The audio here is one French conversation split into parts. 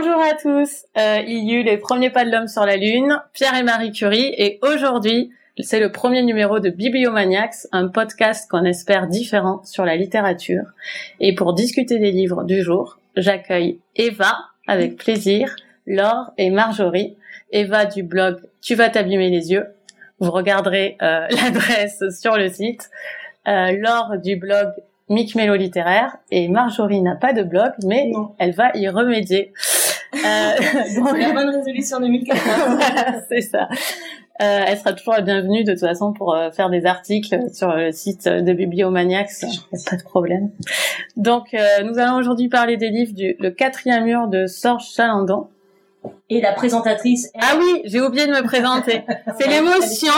Bonjour à tous. Euh, il y eut les premiers pas de l'homme sur la Lune, Pierre et Marie Curie, et aujourd'hui, c'est le premier numéro de Bibliomaniacs, un podcast qu'on espère différent sur la littérature. Et pour discuter des livres du jour, j'accueille Eva avec plaisir, Laure et Marjorie. Eva du blog Tu vas t'abîmer les yeux. Vous regarderez euh, l'adresse sur le site. Euh, Laure du blog Mick Mélo littéraire et Marjorie n'a pas de blog mais elle va y remédier. Euh, la bonne résolution 2014. c'est ça. Euh, elle sera toujours la bienvenue de toute façon pour euh, faire des articles sur le site de Bibliomaniacs. Pas de problème. Donc, euh, nous allons aujourd'hui parler des livres du Le quatrième mur de Sorge Chalandon. Et la présentatrice. Ah oui, j'ai oublié de me présenter. C'est l'émotion,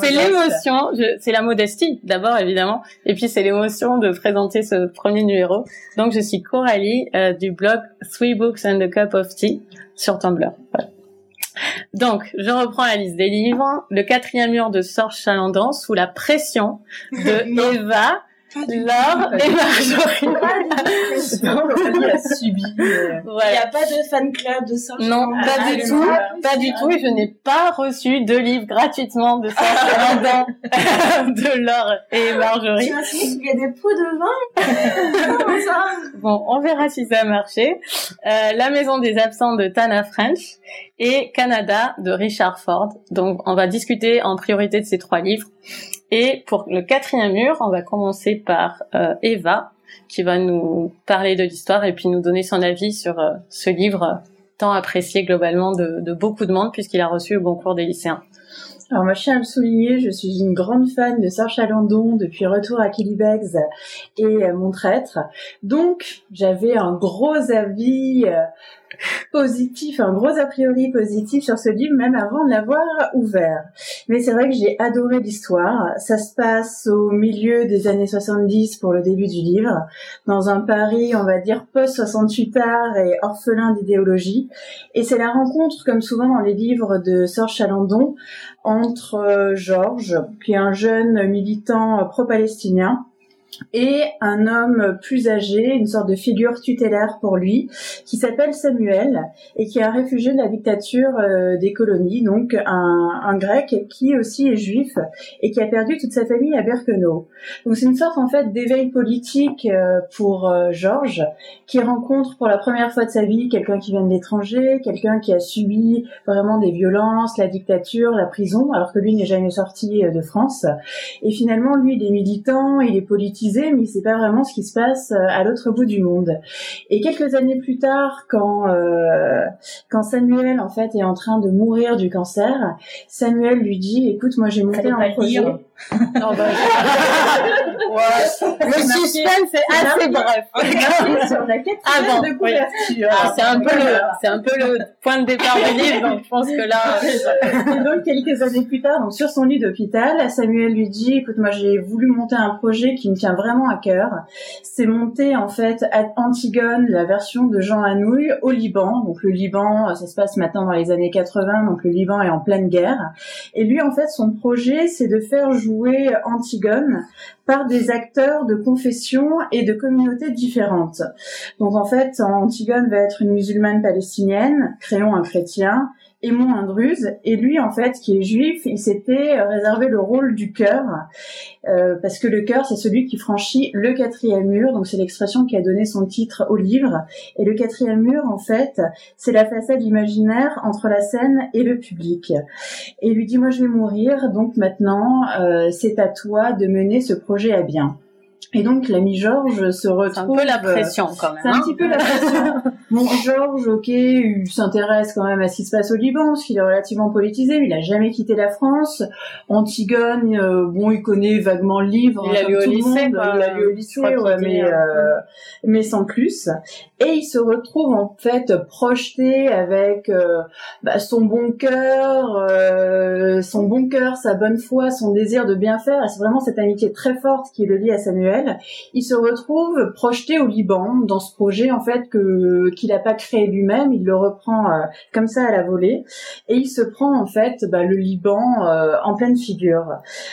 c'est l'émotion, c'est la modestie d'abord évidemment, et puis c'est l'émotion de présenter ce premier numéro. Donc je suis Coralie euh, du blog Three Books and a Cup of Tea sur Tumblr. Donc, je reprends la liste des livres. Le quatrième mur de Sorge Chalandon, sous la pression de Eva, Laure et Marjorie. Il a subi. Euh, il n'y a pas de fan club de Sorge Non, pas du tout. Pas du tout. Et je n'ai pas reçu deux livres gratuitement de Chalandon de Laure et Marjorie. Tu qu'il y a des pots de vin? Bon, on verra si ça a marché. Euh, la maison des absents de Tana French et Canada de Richard Ford. Donc, on va discuter en priorité de ces trois livres. Et pour le quatrième mur, on va commencer par euh, Eva, qui va nous parler de l'histoire et puis nous donner son avis sur euh, ce livre tant apprécié globalement de, beaucoup de monde puisqu'il a reçu le concours des lycéens. Alors moi, je tiens à le souligner, je suis une grande fan de Serge Chalandon depuis Retour à Kilibex et euh, Mon Traître. Donc, j'avais un gros avis positif, un gros a priori positif sur ce livre, même avant de l'avoir ouvert. Mais c'est vrai que j'ai adoré l'histoire. Ça se passe au milieu des années 70 pour le début du livre, dans un Paris, on va dire, post-68 art et orphelin d'idéologie. Et c'est la rencontre, comme souvent dans les livres de Serge Chalandon, entre euh, Georges, qui est un jeune militant pro-palestinien, et un homme plus âgé, une sorte de figure tutélaire pour lui, qui s'appelle Samuel et qui est un réfugié de la dictature euh, des colonies, donc un, grec qui aussi est juif et qui a perdu toute sa famille à Birkenau. Donc c'est une sorte en fait d'éveil politique euh, pour euh, Georges, qui rencontre pour la première fois de sa vie quelqu'un qui vient de l'étranger, quelqu'un qui a subi vraiment des violences, la dictature, la prison, alors que lui n'est jamais sorti de France. Et finalement, lui, il est militant, il est politique mais c'est pas vraiment ce qui se passe euh, à l'autre bout du monde. Et quelques années plus tard, quand euh, quand Samuel en fait est en train de mourir du cancer, Samuel lui dit "Écoute, moi j'ai monté un projet." Non, bah. Le suspense est assez bref. La ah. Ah, c'est un peu le, c'est un peu le point de départ du livre, donc je pense que là. Et donc quelques années plus tard, donc sur son lit d'hôpital, Samuel lui dit, écoute, moi j'ai voulu monter un projet qui me tient vraiment à cœur. C'est monter en fait Antigone, la version de Jean Anouilh au Liban. Donc le Liban, ça se passe maintenant dans les années 80, donc le Liban est en pleine guerre. Et lui, en fait, son projet, c'est de faire jouer Antigone par des acteurs de confessions et de communautés différentes. Donc en fait, Antigone va être une musulmane palestinienne, Créon un chrétien, Aimon un druze, et lui en fait qui est juif, il s'était réservé le rôle du cœur, euh, parce que le cœur c'est celui qui franchit le quatrième mur, donc c'est l'expression qui a donné son titre au livre, et le quatrième mur en fait c'est la façade imaginaire entre la scène et le public. Et il lui dit moi je vais mourir, donc maintenant euh, c'est à toi de mener ce projet à bien. Et donc l'ami Georges se retrouve. C'est un peu la pression quand même. C'est un petit peu la pression. Bon, Georges, ok, il s'intéresse quand même à ce qui se passe au Liban, parce qu'il est relativement politisé, mais il a jamais quitté la France. Antigone, euh, bon, il connaît vaguement le livre. Il a lu au lycée, Il a lu au lycée, ouais, mais, euh, mais sans plus. Et il se retrouve en fait projeté avec euh, bah, son bon cœur, euh, son bon cœur, sa bonne foi, son désir de bien faire. Et c'est vraiment cette amitié très forte qui le lie à Samuel Il se retrouve projeté au Liban dans ce projet en fait que qu'il n'a pas créé lui-même, il le reprend comme ça à la volée et il se prend en fait bah, le Liban en pleine figure.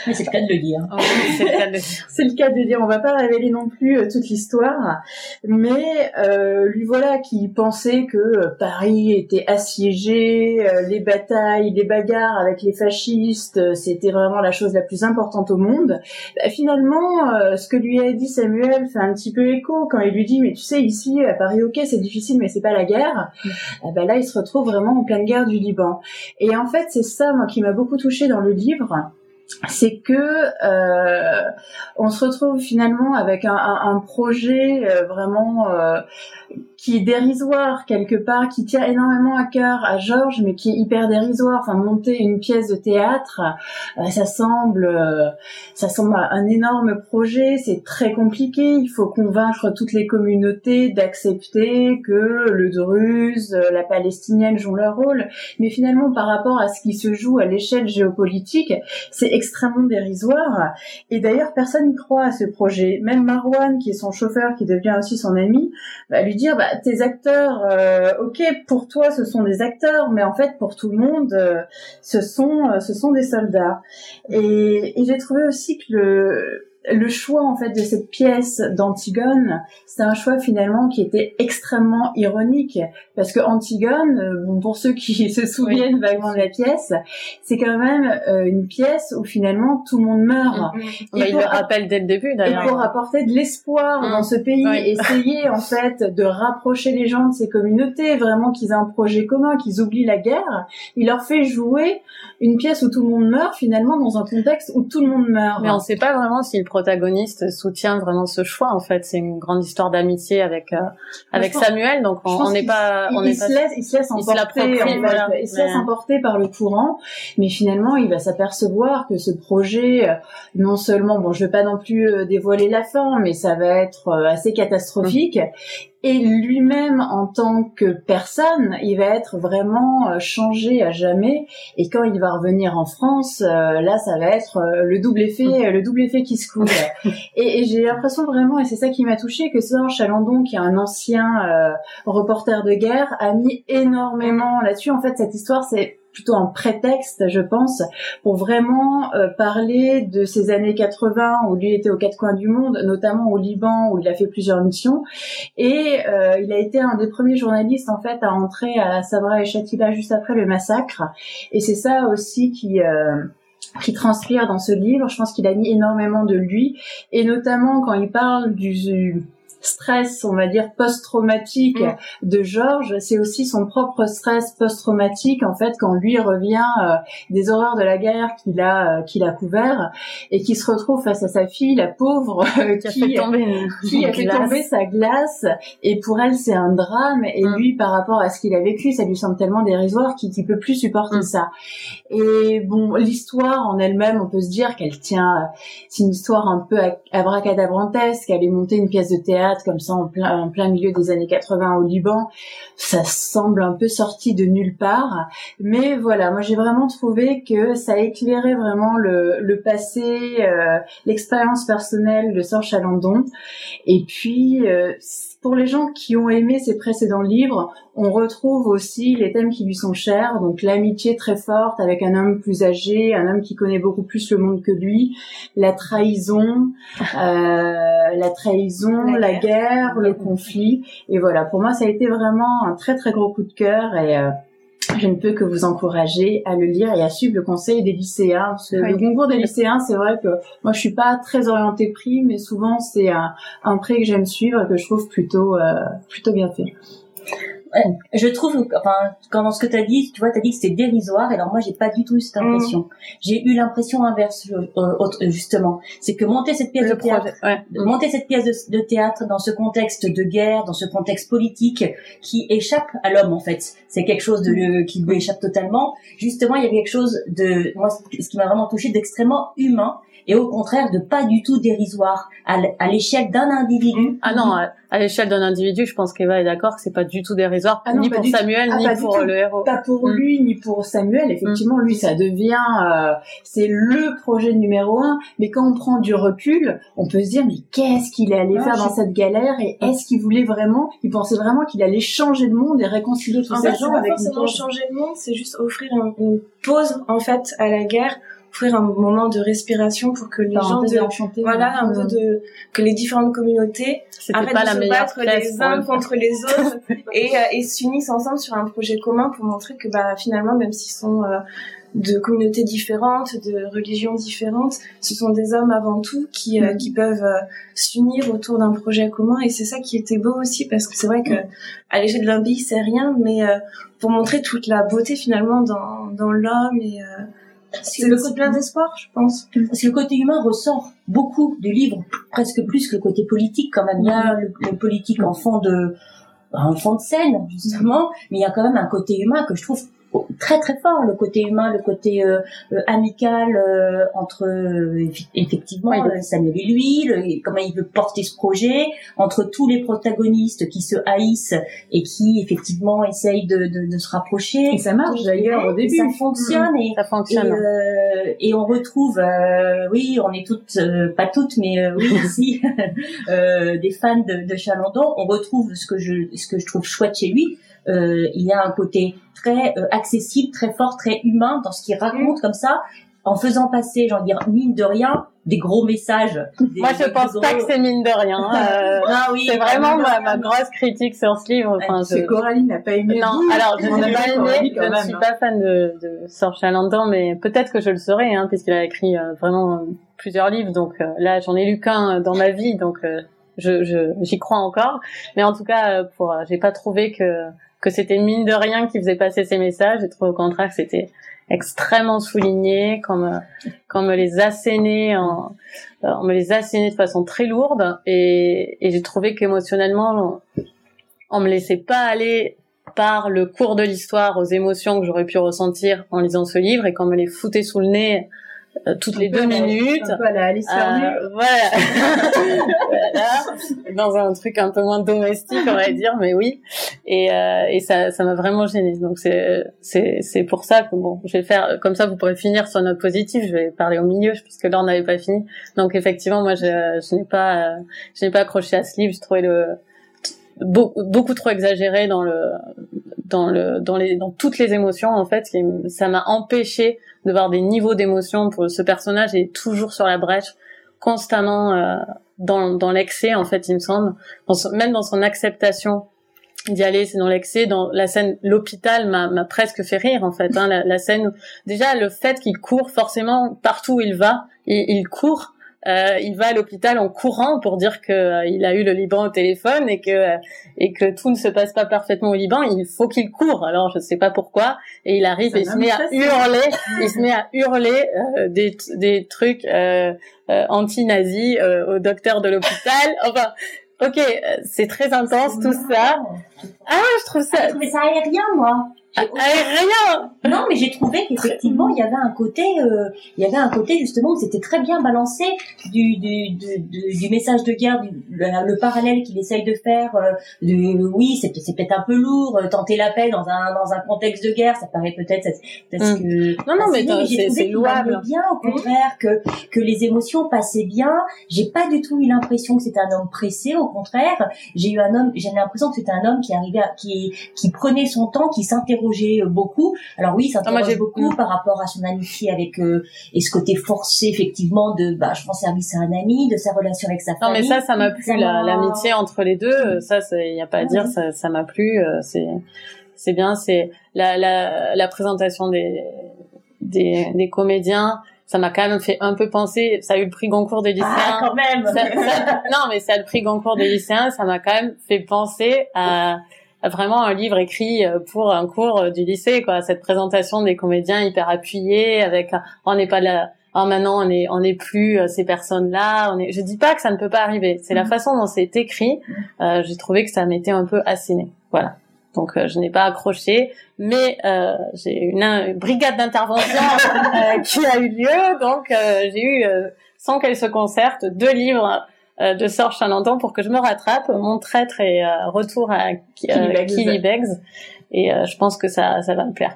Mais c'est le cas de le dire. Oh, c'est le cas de le dire. On va pas révéler non plus toute l'histoire, mais lui voilà qui pensait que Paris était assiégé, les batailles, les bagarres avec les fascistes, c'était vraiment la chose la plus importante au monde. Bah, finalement, euh, ce que lui a dit Samuel fait un petit peu écho quand il lui dit mais tu sais ici à Paris ok c'est difficile mais c'est pas la guerre. Bah, là il se retrouve vraiment en pleine guerre du Liban. Et en fait c'est ça moi qui m'a beaucoup touché dans le livre c'est que euh, on se retrouve finalement avec un, projet euh, vraiment euh, qui est dérisoire quelque part, qui tient énormément à cœur à Georges, mais qui est hyper dérisoire. Enfin, monter une pièce de théâtre, euh, ça semble, euh, ça semble un énorme projet. C'est très compliqué. Il faut convaincre toutes les communautés d'accepter que le Druze, euh, la Palestinienne jouent leur rôle. Mais finalement, par rapport à ce qui se joue à l'échelle géopolitique, c'est extrêmement dérisoire. Et d'ailleurs, personne n'y croit à ce projet. Même Marwan, qui est son chauffeur, qui devient aussi son ami, va lui dire, bah, tes acteurs, euh, ok, pour toi ce sont des acteurs, mais en fait pour tout le monde, euh, ce sont euh, ce sont des soldats. Et, et j'ai trouvé aussi que le le choix en fait de cette pièce d'Antigone, c'est un choix finalement qui était extrêmement ironique parce que Antigone, euh, bon, pour ceux qui se souviennent vaguement de la pièce, c'est quand même euh, une pièce où finalement tout le monde meurt. Mm-hmm. il le rappelle dès le début d'ailleurs. pour apporter de l'espoir dans ce pays, essayer en fait de rapprocher les gens de ces communautés, vraiment qu'ils aient un projet commun, qu'ils oublient la guerre, il leur fait jouer une pièce où tout le monde meurt finalement dans un contexte où tout le monde meurt. Mais on sait pas vraiment si le protagoniste soutient vraiment ce choix. En fait, c'est une grande histoire d'amitié avec euh, avec Samuel, donc on n'est pas, on il, se laisse, il se laisse emporter, il se laisse emporter par le courant, mais finalement, il va s'apercevoir que ce projet, euh, non seulement, bon, je vais pas non plus euh, dévoiler la fin, mais ça va être assez catastrophique et lui-même en tant que personne, il va être vraiment euh, changé à jamais. Et quand il va revenir en France, euh, là, ça va être euh, le double effet, le double effet qui se coule. et, et j'ai l'impression vraiment, et c'est ça qui m'a touché, que Serge Chalandon, qui est un ancien reporter de guerre, a mis énormément là-dessus. En fait, cette histoire, c'est plutôt un prétexte, je pense, pour vraiment euh, parler de ces années 80 où lui était aux quatre coins du monde, notamment au Liban où il a fait plusieurs missions. Et euh, il a été un des premiers journalistes en fait à entrer à Sabra et Shatila juste après le massacre. Et c'est ça aussi qui euh, qui transpire dans ce livre. Je pense qu'il a mis énormément de lui, et notamment quand il parle du stress, on va dire post-traumatique mm. de Georges, c'est aussi son propre stress post-traumatique en fait quand lui revient euh, des horreurs de la guerre qu'il a euh, qu'il a couvert et qui se retrouve face à sa fille, la pauvre, euh, qui, a fait tomber, qui a fait tomber sa glace et pour elle c'est un drame et mm. lui par rapport à ce qu'il a vécu, ça lui semble tellement dérisoire qu'il ne peut plus supporter mm. ça. Et bon, l'histoire en elle-même, on peut se dire qu'elle tient, c'est une histoire un peu abracadabrantesque. Elle est montée une pièce de théâtre comme ça en plein, milieu des années 80 au Liban. Ça semble un peu sorti de nulle part. Mais voilà, moi j'ai vraiment trouvé que ça éclairait vraiment le, passé, euh, l'expérience personnelle de Sir Chalandon. Et puis, euh, pour les gens qui ont aimé ses précédents livres, on retrouve aussi les thèmes qui lui sont chers, donc l'amitié très forte avec un homme plus âgé, un homme qui connaît beaucoup plus le monde que lui, la trahison, euh, la trahison, la, guerre. le conflit. Et voilà, pour moi, ça a été vraiment un très très gros coup de cœur et euh, je ne peux que vous encourager à le lire et à suivre le conseil des lycéens. Parce que le concours des lycéens, c'est vrai que moi je suis pas très orientée prix, mais souvent c'est un, un prêt que j'aime suivre et que je trouve plutôt euh, plutôt bien fait je trouve, enfin, quand dans ce que tu as dit, tu vois, tu as dit que c'était dérisoire, et alors moi, j'ai pas du tout eu cette mm. impression. J'ai eu l'impression inverse, euh, euh, justement. C'est que monter cette pièce de théâtre, monter cette pièce de, théâtre dans ce contexte de guerre, dans ce contexte politique qui échappe à l'homme, en fait. C'est quelque chose de, mm. qui lui échappe totalement. Justement, il y a quelque chose de, moi, ce qui m'a vraiment touché d'extrêmement humain, et au contraire de pas du tout dérisoire à l'échelle d'un individu. Ah non, à l'échelle d'un individu, je pense qu'Eva est d'accord que c'est pas du tout dérisoire, ah ni pour Samuel, ah, ni pour le héros. Pas pour mm. lui, ni pour Samuel. Effectivement, lui, ça devient, euh, c'est le projet numéro un. Mais quand on prend du recul, on peut se dire, mais qu'est-ce qu'il allait ah, faire dans cette galère Et est-ce qu'il voulait vraiment, il pensait vraiment qu'il allait changer de monde et réconcilier tous ces gens avec une changer de monde, c'est juste offrir une pause, en fait, à la guerre offrir un moment de respiration pour que les gens de, voilà un peu de que les différentes communautés arrêtent de se battre les uns contre les autres et, euh, et s'unissent ensemble sur un projet commun pour montrer que bah finalement même s'ils sont euh, de communautés différentes, de religions différentes, ce sont des hommes avant tout qui, euh, mm. qui peuvent s'unir autour d'un projet commun et c'est ça qui était beau aussi parce que c'est vrai que à l'échelle d'un pays c'est rien mais pour montrer toute la beauté finalement dans, dans l'homme et c'est le côté plein d'espoir, je pense. Parce que le côté humain ressort beaucoup du livre, presque plus que le côté politique quand même. Il y a le, le politique en fond de, en fond de scène, justement, mais il y a quand même un côté humain que je trouve très très fort le côté humain le côté euh, euh, amical euh, entre effectivement Samuel et lui comment il veut porter ce projet entre tous les protagonistes qui se haïssent et qui effectivement essayent de, de, de se rapprocher. Et ça marche d'ailleurs au début. ça fonctionne et ça fonctionne. et, et on retrouve oui on est toutes pas toutes mais oui aussi des fans de, de Chalandon. On retrouve ce que je ce que je trouve chouette chez lui. euh, il y a un côté très euh, accessible, très fort, très humain dans ce qu'il raconte mm. comme ça, en faisant passer, j'en dire mine de rien, des gros messages. Moi, je pense pas que c'est mine de rien. Euh, non, oui, c'est vraiment ma, ma, grosse critique sur ce livre. Enfin, je... Coralie n'a pas aimé. Non, alors je n'ai pas aimé. Je ne suis pas fan de, de Sir Chalandon, mais peut-être que je le serai, hein, puisqu'il a écrit euh, vraiment plusieurs livres. Donc là, j'en ai lu qu'un dans ma vie, donc je j'y crois encore. Mais en tout cas, pour, j'ai pas trouvé que que c'était mine de rien qui faisait passer ces messages. J'ai trouvé au contraire que c'était extrêmement souligné, qu'on me les assénait, en, on me les assénait de façon très lourde, et, et j'ai trouvé qu'émotionnellement, on, on me laissait pas aller par le cours de l'histoire aux émotions que j'aurais pu ressentir en lisant ce livre, et qu'on me les foutait sous le nez euh, toutes les deux minutes. Un peu à la Alice euh, voilà. voilà. Dans un truc un peu moins domestique, on va dire, mais oui. Et, euh, et ça, ça m'a vraiment gêné. Donc c'est, c'est, c'est pour ça que bon, je vais faire comme ça. Vous pourrez finir sur notre positif. Je vais parler au milieu puisque là on n'avait pas fini. Donc effectivement, moi je, je n'ai pas, je n'ai pas accroché à ce livre. Je trouvais le beaucoup, beaucoup trop exagéré dans le, dans le, dans les, dans toutes les émotions en fait. Ça m'a empêché de voir des niveaux d'émotion pour ce personnage est toujours sur la brèche, constamment euh, dans, dans l'excès en fait, il me semble, même dans son acceptation d'y aller, c'est dans l'excès. Dans la scène, l'hôpital m'a presque fait rire en fait. Hein, la, scène, déjà le fait qu'il court forcément partout où il va, il, il court euh, il va à l'hôpital en courant pour dire que euh, il a eu le Liban au téléphone et que euh, et que tout ne se passe pas parfaitement au Liban. Il faut qu'il court. Alors je sais pas pourquoi. Et il arrive et il se met à hurler. il se met à hurler des des trucs anti-nazis au docteur de l'hôpital. Enfin. Ok, c'est très intense tout ça. Ah, je trouve ça. Mais ça aérien, moi. Ah, rien. Non, mais j'ai trouvé qu'effectivement il y avait un côté, euh, il y avait un côté justement où c'était très bien balancé du du, du, du message de guerre, du, le, parallèle qu'il essaye de faire. Euh, de, oui, c'est c'est peut-être un peu lourd, euh, tenter la paix dans un dans un contexte de guerre, ça paraît peut-être parce mm. que non non mais, c'est louable. Bien au mm. contraire que que les émotions passaient bien. J'ai pas du tout eu l'impression que c'était un homme pressé. Au contraire, j'ai eu un homme, j'ai l'impression que c'était un homme qui arrivait, à, qui qui prenait son temps, qui s'interrogeait euh, beaucoup. Alors oui, ça s'interroge beaucoup par rapport à son amitié avec euh, et ce côté forcé effectivement de bah je rends service à un ami, de sa relation avec sa famille. Non mais ça, ça m'a plu l'amitié entre les deux. Ça, il n'y a pas à dire. Ça, ça m'a plu. C'est c'est bien. C'est la, la la présentation des des, des comédiens ça m'a quand même fait un peu penser, ça a eu le prix Goncourt des lycéens. Ah, quand même. non, mais ça a le prix Goncourt des lycéens, ça m'a quand même fait penser à, vraiment un livre écrit euh, pour un cours euh, du lycée quoi cette présentation des comédiens hyper appuyés avec on n'est pas là oh maintenant on est on n'est plus euh, ces personnes là on est je dis pas que ça ne peut pas arriver c'est la mm. façon dont c'est écrit euh, j'ai trouvé que ça m'était un peu asséné voilà donc je n'ai pas accroché mais euh, j'ai une, une, brigade d'intervention qui a eu lieu donc j'ai eu sans qu'elle se concerte deux livres de Sorge Chalandon pour que je me rattrape. Mon traître est retour à Killy Beggs et je pense que ça, ça va me plaire.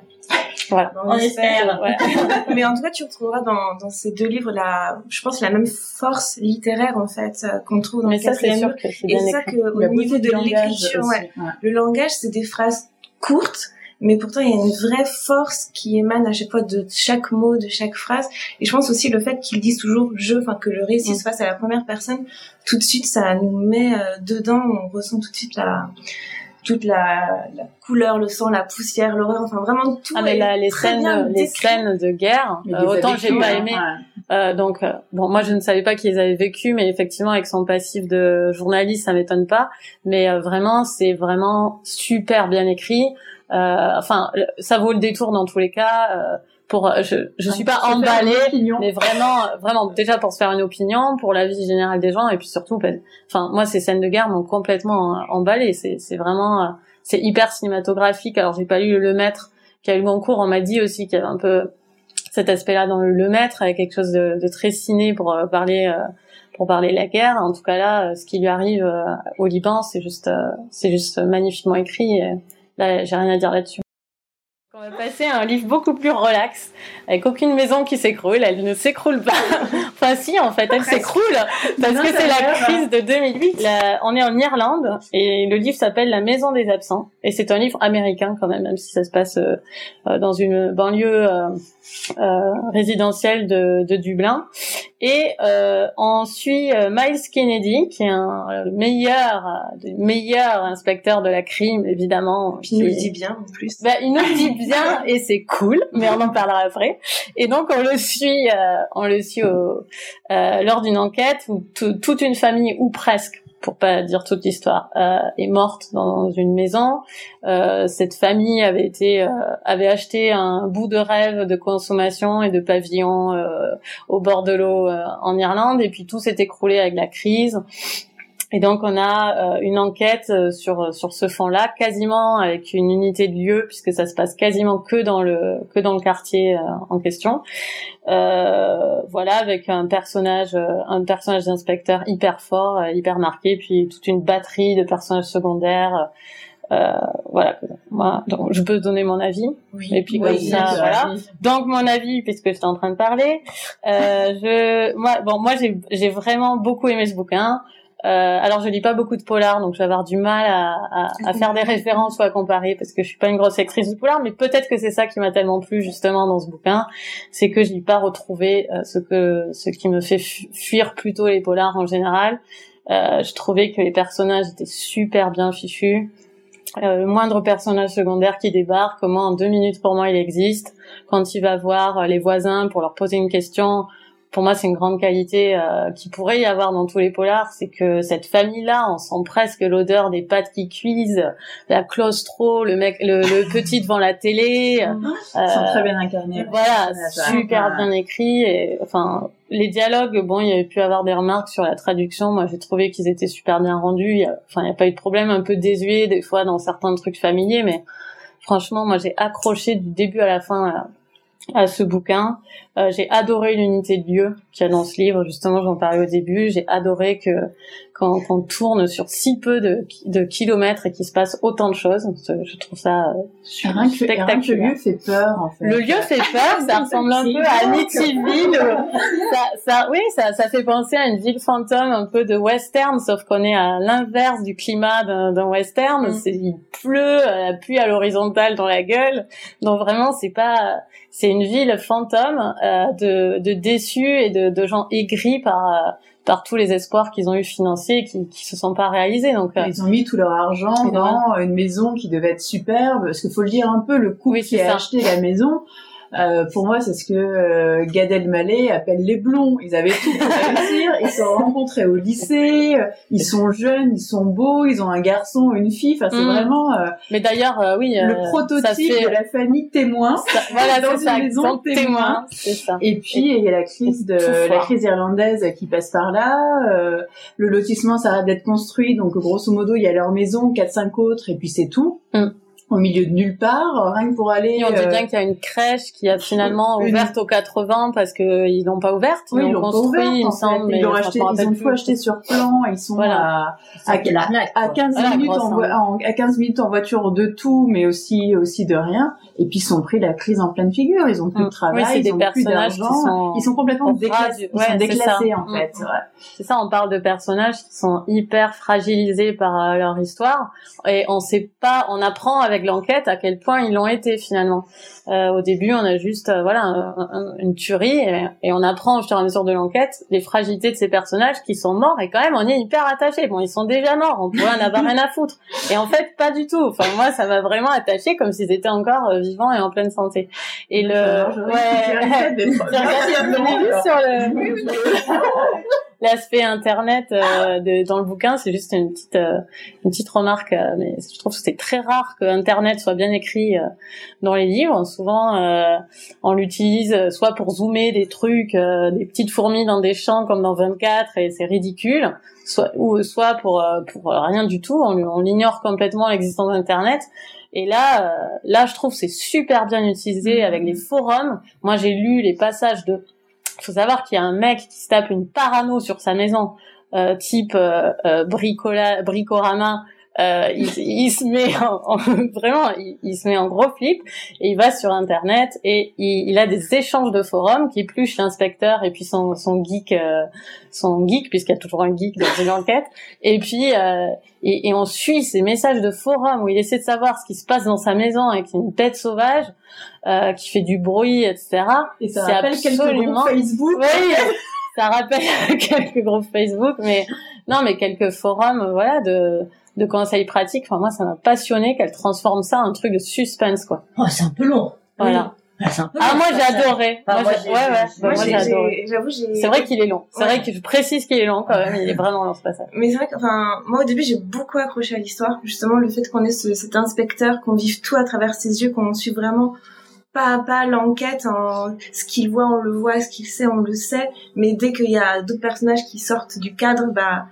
Voilà. On, espère. Mais en tout cas, tu retrouveras dans, dans ces deux livres la, je pense, la même force littéraire en fait qu'on trouve dans Mais le ça, c'est sûr que c'est bien Et ça, que, au niveau de l'écriture, ouais. le langage, c'est des phrases courtes mais pourtant il y a une vraie force qui émane à chaque fois de chaque mot, de chaque phrase. Et je pense aussi le fait qu'ils disent toujours je, enfin que le récit mm. se fasse à la première personne, tout de suite ça nous met euh, dedans, on ressent tout de suite la toute la, la, couleur, le sang, la poussière, l'horreur, enfin vraiment tout. Ah mais là, les scènes, les scènes de guerre, euh, autant j'ai pas aimé. Euh, donc euh, bon, moi je ne savais pas qu'ils avaient vécu, mais effectivement avec son passif de journaliste, ça m'étonne pas. Mais euh, vraiment, c'est vraiment super bien écrit. enfin, ça vaut le détour dans tous les cas pour euh, je je suis pas emballée mais vraiment vraiment déjà pour se faire une opinion pour la vie générale des gens et puis surtout ben, enfin moi ces scènes de guerre m'ont complètement euh, emballée. C'est c'est vraiment euh, c'est hyper cinématographique. Alors j'ai pas lu le maître qui a eu mon cours on m'a dit aussi qu'il y avait un peu cet aspect-là dans le, maître avec quelque chose de, de très ciné pour parler pour parler de la guerre. En tout cas là ce qui lui arrive au Liban c'est juste c'est juste magnifiquement écrit et là j'ai rien à dire là-dessus on va passer à un livre beaucoup plus relax, avec aucune maison qui s'écroule, elle ne s'écroule pas. enfin si, en fait, elle s'écroule, parce que c'est la crise de 2008. on est en Irlande, et le livre s'appelle La maison des absents, et c'est un livre américain quand même, même si ça se passe euh, euh, dans une banlieue euh, euh, résidentielle de, de, Dublin. Et on suit Miles Kennedy, qui est un meilleur, meilleur inspecteur de la crime, évidemment. il nous le dit bien en plus. Bah, il nous le dit bien et c'est cool, mais on en parlera après. Et donc on le suit, euh, on le suit au, euh, lors d'une enquête où toute une famille ou presque pour pas dire toute l'histoire, euh, est morte dans une maison. Euh, cette famille avait été, euh, avait acheté un bout de rêve de consommation et de pavillon euh, au bord de l'eau en Irlande, et puis tout s'est écroulé avec la crise. Et donc on a euh, une enquête euh, sur sur ce fond-là, quasiment avec une unité de lieu puisque ça se passe quasiment que dans le que dans le quartier euh, en question. voilà, avec un personnage un personnage d'inspecteur hyper fort, hyper marqué, puis toute une batterie de personnages secondaires. voilà, moi, donc je peux donner mon avis. Oui. Et puis comme ça, voilà. Donc mon avis, puisque j'étais en train de parler, je, moi, bon, moi j'ai j'ai vraiment beaucoup aimé ce bouquin. Euh, alors je lis pas beaucoup de polar, donc je vais avoir du mal à, à, à, faire des références ou à comparer parce que je suis pas une grosse actrice de polar, mais peut-être que c'est ça qui m'a tellement plu justement dans ce bouquin, c'est que je n'ai pas retrouvé euh, ce que ce qui me fait fuir plutôt les polars en général. Euh, je trouvais que les personnages étaient super bien fichus. Euh, le moindre personnage secondaire qui débarque, comment en deux minutes pour moi il existe. Quand il va voir les voisins pour leur poser une question, pour moi, c'est une grande qualité euh, qui pourrait y avoir dans tous les polars, c'est que cette famille-là, on sent presque l'odeur des pâtes qui cuisent, la claustro, le mec, le, petit devant la télé. Euh, sont très bien incarnés. Voilà, super bien écrit. Et, enfin, les dialogues, bon, il y avait pu avoir des remarques sur la traduction. Moi, j'ai trouvé qu'ils étaient super bien rendus. Il enfin, il n'y a pas eu de problème, un peu désuet des fois dans certains trucs familiers, mais franchement, moi, j'ai accroché du début à la fin à ce bouquin. Euh, j'ai adoré l'unité de lieu qu'il y a dans ce livre. Justement, j'en parlais au début. J'ai adoré que quand on tourne sur si peu de, de kilomètres et qu'il se passe autant de choses, je trouve ça euh, spectaculaire. le lieu fait peur. En fait. Le lieu fait peur. ça ressemble un peu à Amityville. ça, ça, oui, ça, ça fait penser à une ville fantôme un peu de western, sauf qu'on est à l'inverse du climat d'un western. Mm. C'est il pleut, la pluie à l'horizontale dans la gueule. Donc vraiment, c'est pas, c'est une ville fantôme euh, de, de déçus et de, de gens aigris par euh, par tous les espoirs qu'ils ont eu financiers et qui, qui se sont pas réalisés. Donc euh, ils ont mis tout leur argent dans une maison qui devait être superbe. Parce qu'il faut le dire un peu, le couple qui a acheté la maison euh, pour moi, c'est ce que euh, Gad Elmaleh appelle les blonds. Ils avaient tout pour réussir. Ils se sont rencontrés au lycée. Ils sont jeunes, ils sont beaux. Ils ont un garçon, une fille. Enfin, c'est mm. vraiment. Euh, Mais d'ailleurs, euh, oui. le prototype de la famille témoin. voilà, dans une maison témoin. Ça. Et puis il y a la crise de la crise irlandaise qui passe par là. le lotissement s'arrête d'être construit, donc grosso modo, il y a leur maison, quatre cinq autres, et puis c'est tout. Mm. Au milieu de nulle part, rien que pour aller. on dit euh, bien qu'il y a une crèche qui a finalement ouverte aux 80 parce que ils l'ont pas ouverte. Oui, ils l'ont construit, ouverte, semble, Ils l'ont acheté, ils ont tout acheté sur plan. Ils sont à, à, à, 15 minutes en, en, à 15 minutes en voiture de tout, mais aussi aussi de rien. Et puis ils sont pris la crise en pleine figure. Ils ont plus de mm. travail, oui, ils ont plus d'argent. Ils sont complètement déclassés, ils sont déclassés en mm. fait. C'est ça, on parle de personnages qui sont hyper fragilisés par euh, leur histoire et on sait pas, on apprend avec l'enquête à quel point ils l'ont été finalement. Euh, au début, on a juste euh, voilà une tuerie et, on apprend au fur et à mesure de l'enquête les fragilités de ces personnages qui sont morts et quand même on est hyper attaché. Bon, ils sont déjà morts, on pourrait en avoir rien à foutre. Et en fait, pas du tout. Enfin moi, ça m'a vraiment attaché comme s'ils étaient encore euh, vivants et en pleine santé. Et le ouais, l'aspect internet euh, de, dans le bouquin, c'est juste une petite euh, une petite remarque, euh, mais je trouve que c'est très rare que internet soit bien écrit dans les livres. Souvent, on l'utilise soit pour zoomer des trucs, des petites fourmis dans des champs comme dans 24 et c'est ridicule, soit ou soit pour pour rien du tout. On, on ignore complètement l'existence d'internet. Et là, là, je trouve c'est super bien utilisé mmh. avec les forums. Moi, j'ai lu les passages de il faut savoir qu'il y a un mec qui se tape une parano sur sa maison, euh, type euh, euh, bricola, bricorama. Euh, il, il, se met en, vraiment, il, se met en gros flip et il va sur internet et il, il a des échanges de forums qui plus l'inspecteur et puis son, son geek, euh, son geek puisqu'il y a toujours un geek dans une enquête. Et puis euh, et, et, on suit ces messages de forum où il essaie de savoir ce qui se passe dans sa maison avec une tête sauvage euh, qui fait du bruit, etc. Et ça rappelle absolument... quelques Facebook. Oui, ça rappelle quelques groupes Facebook, mais non, mais quelques forums, voilà, de de conseils pratiques. Enfin, moi, ça m'a passionné qu'elle transforme ça en un truc de suspense, quoi. Oh, c'est un peu long. Voilà. Ah, ah moi j'ai adoré. moi, ouais, ouais. Moi, j'ai adoré. J'avoue, j'ai. C'est vrai qu'il est long. C'est vrai que je précise qu'il est long quand même. Il est vraiment long ce passage. Mais c'est vrai que, enfin, moi au début j'ai beaucoup accroché à l'histoire. Justement, le fait qu'on ait ce, cet inspecteur, qu'on vive tout à travers ses yeux, qu'on suit vraiment pas à pas l'enquête, en ce qu'il voit on le voit, ce qu'il sait on le sait. Mais dès qu'il y a d'autres personnages qui sortent du cadre, bah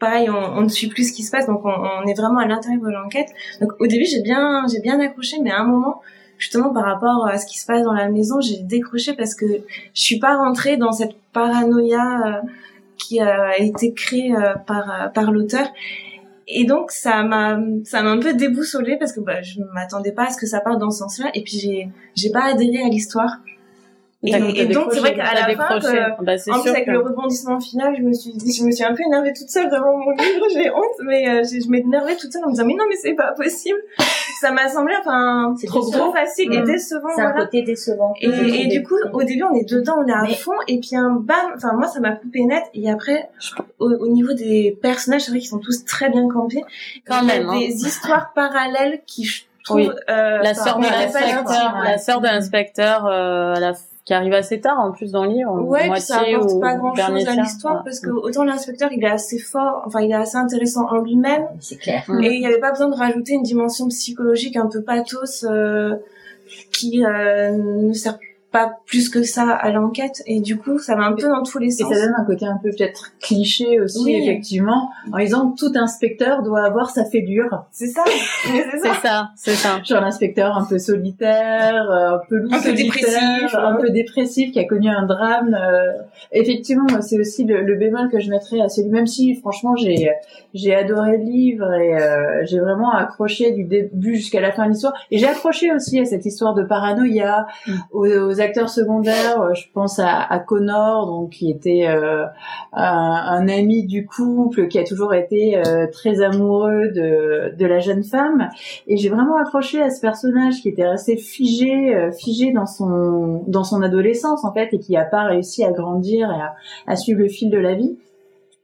pareil, on, ne suit plus ce qui se passe, donc on, est vraiment à l'intérieur de l'enquête. Donc au début, j'ai bien, j'ai bien accroché, mais à un moment, justement par rapport à ce qui se passe dans la maison, j'ai décroché parce que je suis pas rentrée dans cette paranoïa euh, qui a été créée euh, par euh, par l'auteur. Et donc ça m'a ça m'a un peu déboussolée parce que bah, je m'attendais pas à ce que ça parte dans ce sens-là et puis j'ai j'ai pas adhéré à l'histoire. Et, donc c'est vrai qu'à la fin, bah, en plus avec le rebondissement final, je me suis je me suis un peu énervée toute seule devant mon livre, j'ai honte, mais euh, je m'énervais toute seule en me disant mais non mais c'est pas possible. Ça m'a semblé enfin trop, trop facile et mmh. décevant. C'est un côté décevant. Et, et, du coup au début on est dedans, on est à fond et puis un bam, enfin moi ça m'a coupé net et après au, niveau des personnages c'est vrai qu'ils sont tous très bien campés. Quand même. Hein. Des histoires parallèles qui je trouve oui. euh, la sœur de l'inspecteur, la sœur de l'inspecteur, euh, la qui arrive assez tard en plus dans le livre. Ouais, puis ça apporte pas grand chose à l'histoire parce que autant l'inspecteur il est assez fort, enfin il est assez intéressant en lui-même. C'est clair. Et il n'y avait pas besoin de rajouter une dimension psychologique un peu pathos euh, qui euh, ne sert pas plus que ça à l'enquête et du coup ça va un peu dans tous les sens. Et ça donne un côté un peu peut-être cliché aussi effectivement en disant que tout inspecteur doit avoir sa fêlure. C'est ça. c'est ça, c'est ça. Genre l'inspecteur un peu solitaire, euh, un peu loup un peu dépressif, un peu dépressif qui a connu un drame. Euh, effectivement, c'est aussi le, le, bémol que je mettrais à celui même si franchement j'ai j'ai adoré le livre et euh, j'ai vraiment accroché du début jusqu'à la fin de l'histoire et j'ai accroché aussi à cette histoire de paranoïa mm. aux acteurs secondaires, euh, je pense à, Connor, donc qui était euh, un, ami du couple, qui a toujours été euh, très amoureux de, la jeune femme, et j'ai vraiment accroché à ce personnage qui était resté figé, figé dans son dans son adolescence en fait, et qui a pas réussi à grandir et à, suivre le fil de la vie.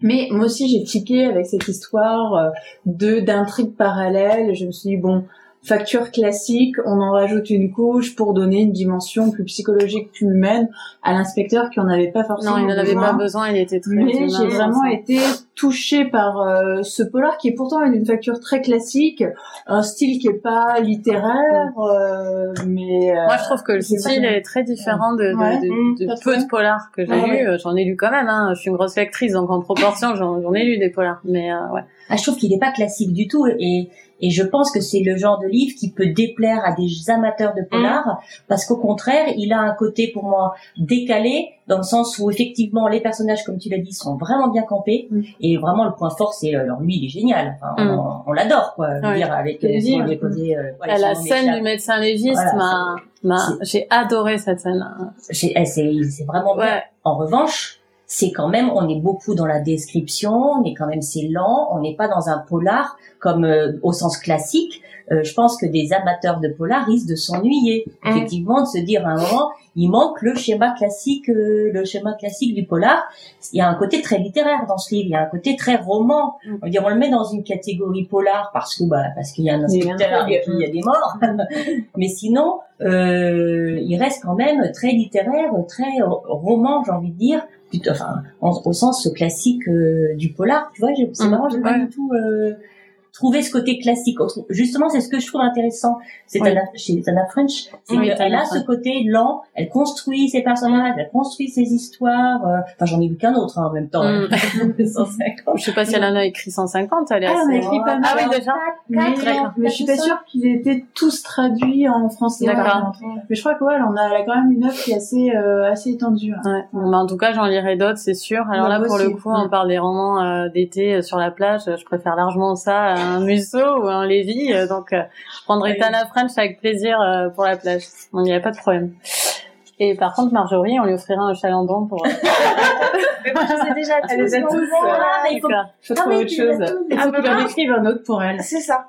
Mais moi aussi, j'ai tiqué avec cette histoire de d'intrigues parallèles. Je me suis dit bon, facture classique, on en rajoute une couche pour donner une dimension plus psychologique, plus humaine à l'inspecteur qui en avait pas forcément besoin. Non, il n'en avait pas besoin, il était très Mais j'ai vraiment été touchée par euh, ce polar qui est pourtant une facture très classique, un style qui est pas littéraire, euh, mais euh, moi je trouve que le style est très différent de, de, de, mmh, peu de polars que j'ai lu. J'en ai lu quand même. Hein. Je suis une grosse lectrice, donc en proportion j'en ai lu des polars, mais ouais. Ah, je trouve qu'il n'est pas classique du tout et et je pense que c'est le genre de livre qui peut déplaire à des amateurs de polar mmh. parce qu'au contraire, il a un côté pour moi décalé dans le sens où effectivement les personnages, comme tu l'as dit, sont vraiment bien campés mmh. et vraiment le point fort, c'est alors lui, il est génial. Enfin, mmh. On, l'adore quoi. Dire avec euh, euh, la scène du médecin légiste m'a, j'ai adoré cette scène. C'est c'est vraiment bien. En revanche, c'est quand même, on est beaucoup dans la description, on est quand même, c'est lent, on n'est pas dans un polar comme euh, au sens classique. Euh, je pense que des amateurs de polar risquent de s'ennuyer, mmh. effectivement, de se dire à un moment, il manque le schéma classique, euh, le schéma classique du polar. Il y a un côté très littéraire dans ce livre, il y a un côté très roman. Mmh. On, dire, on le met dans une catégorie polar parce que bah parce qu'il y a un inspecteur et puis il y a des morts, mais sinon, il reste quand même très littéraire, très roman, j'ai envie de dire enfin, au sens classique euh, du polar, tu vois, c'est mmh. marrant, j'ai pas du tout euh, trouver ce côté classique. Justement, c'est ce que je trouve intéressant c'est chez Anna French, c'est qu'elle a ce côté lent, elle construit ses personnages, elle construit ses histoires. Euh, enfin, j'en ai vu qu'un autre hein, en même temps. Mm. je sais pas si elle en a écrit 150, elle est ah, assez... écrit pas mal. Ah oui, déjà mais, mais je suis pas sûre qu'ils aient été tous traduits en français. D'accord. Mais je crois qu'elle on a, elle a quand même une œuvre qui est assez, euh, assez étendue. Hein. Ouais. Mais en tout cas, j'en lirai d'autres, c'est sûr. Alors là, pour le coup, on parle des romans euh, d'été sur la plage. Je préfère largement ça un Musso ou un Lévy. Euh, donc, euh, je prendrai Tana French avec plaisir euh, pour la plage. Il n'y a pas de problème. Et par contre, Marjorie, on lui offrira un chalandon pour. mais moi, je sais déjà. Elle les a tous. il faut, faut trouver autre chose. Il faut qu'il en écrive un autre pour elle. C'est ça.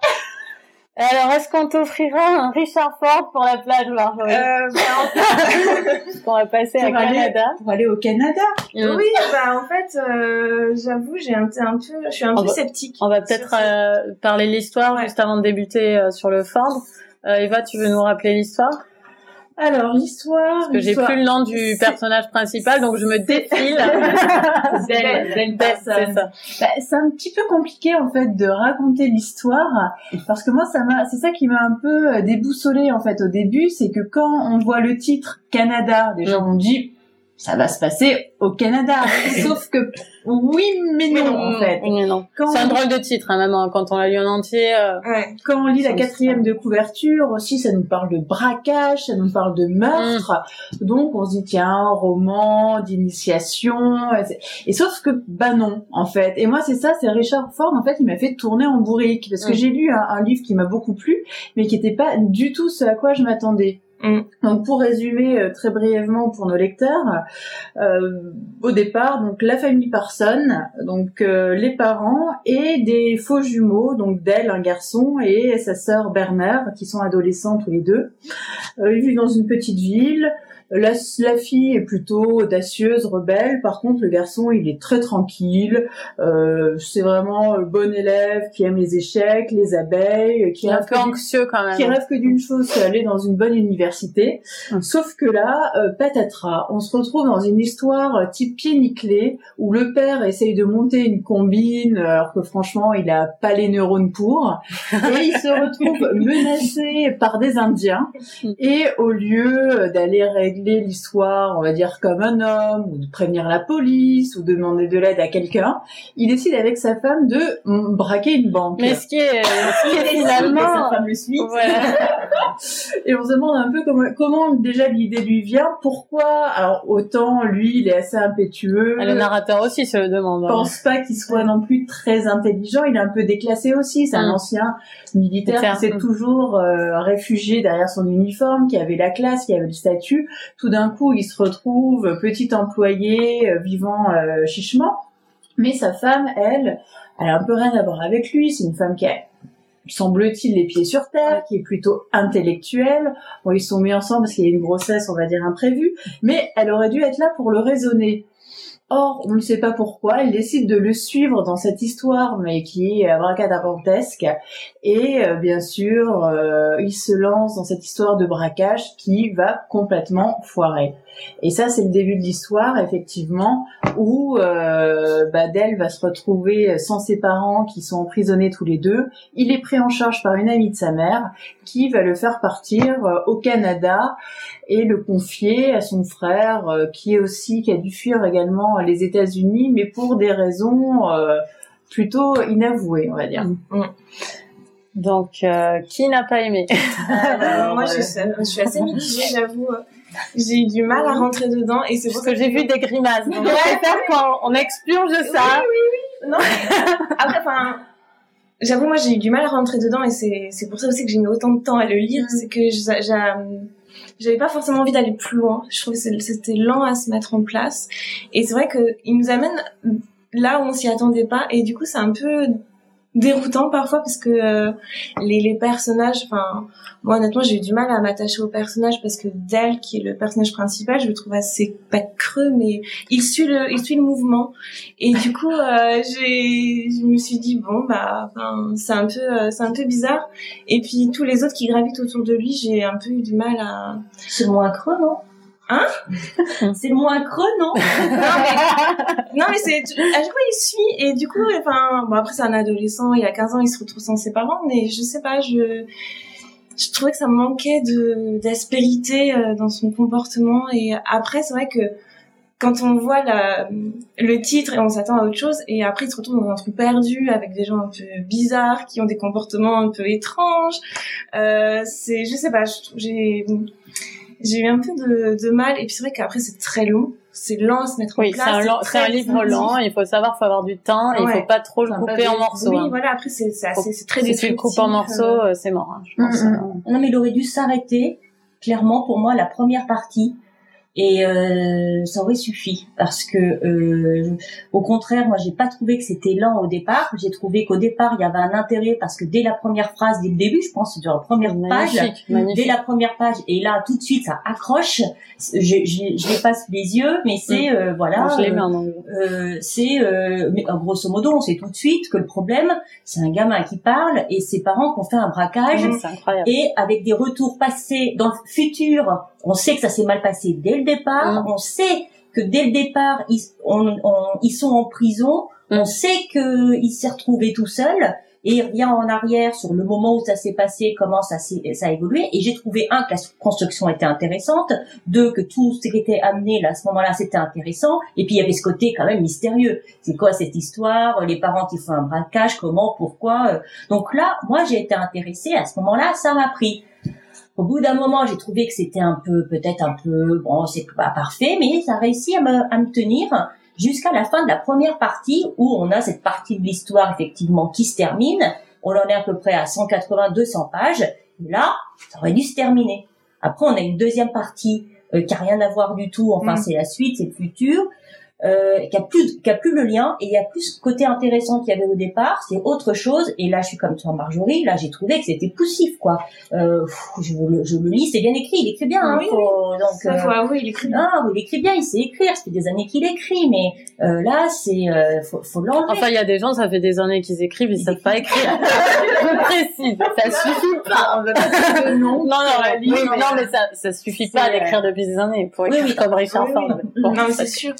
Alors, est-ce qu'on t'offrira un Richard Ford pour la plage, Marjorie euh, bah, va passer à Canada. Pour aller au Canada. Oui, bah en fait, euh, j'avoue, j'ai un, un, peu, je suis un peu sceptique. On va peut-être euh, parler de l'histoire juste avant de débuter euh, sur le Ford. Euh, Eva, tu veux nous rappeler l'histoire? Alors l'histoire. Parce que j'ai plus le nom du personnage principal, donc je me défile. c'est ça. Bah, c'est un petit peu compliqué en fait de raconter l'histoire parce que moi ça m'a, c'est ça qui m'a un peu déboussolé en fait au début, c'est que quand on voit le titre Canada, déjà on dit ça va se passer au Canada. Sauf que oui, mais non, en fait. C'est un drôle de titre, hein, hein, quand on l'a lu en entier. Euh, quand on lit la quatrième de couverture aussi, ça nous parle de braquage, ça nous parle de meurtre. Mm. Donc on se dit tiens, un roman d'initiation. Et sauf que bah non, en fait. Et moi c'est ça, c'est Richard Ford en fait, il m'a fait tourner en bourrique parce que mm. j'ai lu un, un livre qui m'a beaucoup plu, mais qui n'était pas du tout ce à quoi je m'attendais. Mm. Donc pour résumer euh, très brièvement pour nos lecteurs, euh, au départ donc la famille Parson, donc euh, les parents et des faux jumeaux, donc d'elle un garçon et sa sœur Bernard qui sont adolescents tous les deux. ils vivent dans une petite ville. La, la, fille est plutôt audacieuse, rebelle. Par contre, le garçon, il est très tranquille. Euh, c'est vraiment un bon élève qui aime les échecs, les abeilles, qui rêve un anxieux quand même. Qui rêve que d'une chose, c'est aller dans une bonne université. Hum. Sauf que là, euh, patatras, on se retrouve dans une histoire euh, type pied nickelé où le père essaye de monter une combine alors que franchement, il a pas les neurones pour. et il se retrouve menacé par des Indiens. Hum. Et au lieu d'aller régler l'histoire, on va dire comme un homme, ou de prévenir la police, ou demander de l'aide à quelqu'un, il décide avec sa femme de braquer une banque. Mais ce qui est, ce qui est finalement, sa femme le suit. Et on se demande un peu comment, comment déjà l'idée lui vient, pourquoi, alors autant lui, il est assez impétueux. Le narrateur aussi se le demande. Hein. Pense pas qu'il soit non plus très intelligent, il est un peu déclassé aussi, c'est un mm. ancien militaire qui s'est toujours euh, réfugié derrière son uniforme, qui avait la classe, qui avait le statut tout d'un coup, il se retrouve petit employé euh, vivant euh, chichement. Mais sa femme, elle, elle a un peu rien à voir avec lui. C'est une femme qui a semble-t-il les pieds sur terre, qui est plutôt intellectuelle. Bon, ils sont mis ensemble parce qu'il y a une grossesse, on va dire imprévue, mais elle aurait dû être là pour le raisonner. Or, on ne sait pas pourquoi, elle décide de le suivre dans cette histoire, mais qui est abracadabrantesque. Et euh, bien sûr, euh, il se lance dans cette histoire de braquage qui va complètement foirer. Et ça, c'est le début de l'histoire, effectivement, où euh, bah, va se retrouver sans ses parents qui sont emprisonnés tous les deux. Il est pris en charge par une amie de sa mère qui va le faire partir euh, au Canada et le confier à son frère euh, qui est aussi qui a dû fuir également les États-Unis, mais pour des raisons euh, plutôt inavouées, on va dire. Mm. Mm. Donc, qui n'a pas aimé? Moi, je suis, assez mitigée, j'avoue j'ai eu du mal à rentrer dedans et c'est pour que j'ai vu des grimaces. Donc, qu'on expurge ça. Oui, oui, oui. Non, après, enfin, j'avoue, moi, j'ai eu du mal à rentrer dedans et c'est, c'est pour ça aussi que j'ai mis autant de temps à le lire. Mm. C'est que j'avais pas forcément envie d'aller plus loin. Je trouvais que c'était lent à se mettre en place. Et c'est vrai qu'il nous amène là où on s'y attendait pas. Et du coup, c'est un peu déroutant parfois parce que euh, les, les personnages enfin moi honnêtement j'ai eu du mal à m'attacher au personnage parce que Dell qui est le personnage principal je le trouve assez pas creux mais il suit le il suit le mouvement. Et du coup euh, j'ai je me suis dit bon bah enfin c'est un peu euh, c'est un peu bizarre. Et puis tous les autres qui gravitent autour de lui j'ai un peu eu du mal à c'est moins creux non? Hein C'est le moins creux, non Non mais, c'est à chaque fois il suit et du coup enfin bon après c'est un adolescent, il a 15 ans, il se retrouve sans ses parents mais je sais pas, je je trouvais que ça manquait de d'aspérité euh, dans son comportement et après c'est vrai que quand on voit la, le titre et on s'attend à autre chose et après il se retrouve dans un trou perdu avec des gens un peu bizarres qui ont des comportements un peu étranges euh, c'est je sais pas j'ai j'ai eu un peu de, de mal. Et puis c'est vrai qu'après c'est très long. C'est lent à se mettre en place c'est un, un livre lent. Il faut savoir faut avoir du temps. Et il faut pas trop le couper en morceaux oui hein. voilà après c'est c'est très si tu le coupes en morceaux euh, c'est mort hein, je pense. Mm, mm. non mais il aurait dû s'arrêter clairement pour moi la première partie et euh, ça aurait suffi parce que euh, au contraire moi j'ai pas trouvé que c'était lent au départ. J'ai trouvé qu'au départ il y avait un intérêt parce que dès la première phrase dès le début je pense sur la première page dès la première page et là tout de suite ça accroche. Je, je, je les passe les yeux mais c'est mm. euh, voilà euh, c'est euh, mais grosso modo on sait tout de suite que le problème c'est un gamin qui parle et ses parents qui ont fait un braquage et avec des retours passés dans le futur on sait que ça s'est mal passé dès le départ. Mm. On sait que dès le départ, ils, ils sont en prison. Mm. On sait qu'il s'est retrouvé tout seul. Et il revient en arrière sur le moment où ça s'est passé, comment ça, ça a évolué. Et j'ai trouvé, un, que la construction était intéressante. Deux, que tout ce qui était amené là, à ce moment-là, c'était intéressant. Et puis il y avait ce côté quand même mystérieux. C'est quoi cette histoire? Les parents qui font un braquage, comment, pourquoi? Donc là, moi, j'ai été intéressée. À ce moment-là, ça m'a pris. Au bout d'un moment, j'ai trouvé que c'était un peu, peut-être un peu, bon, c'est pas parfait, mais ça a réussi à me, à me tenir jusqu'à la fin de la première partie où on a cette partie de l'histoire effectivement qui se termine. On en est à peu près à 180-200 pages. Et là, ça aurait dû se terminer. Après, on a une deuxième partie euh, qui a rien à voir du tout. Enfin, mm. c'est la suite, c'est le futur euh, qui a plus qui a plus le lien et il y a plus ce côté intéressant qu'il y avait au départ c'est autre chose. Et là je suis comme toi Marjorie là j'ai trouvé que c'était poussif quoi. Euh, je, le, je le lis c'est bien écrit il écrit bien hein, oui, donc euh, oui, il écrit bien. ah, oui, il écrit bien il sait écrire ça fait des années qu'il écrit mais euh, là c'est euh, faut, faut l'enlever. Enfin il y a des gens ça fait des années qu'ils écrivent ils, savent pas écrire. je précise ça suffit pas. Non. Non non, non, mais ça ça suffit pas d'écrire depuis des années pour écrire comme Richard Ford. Non c'est sûr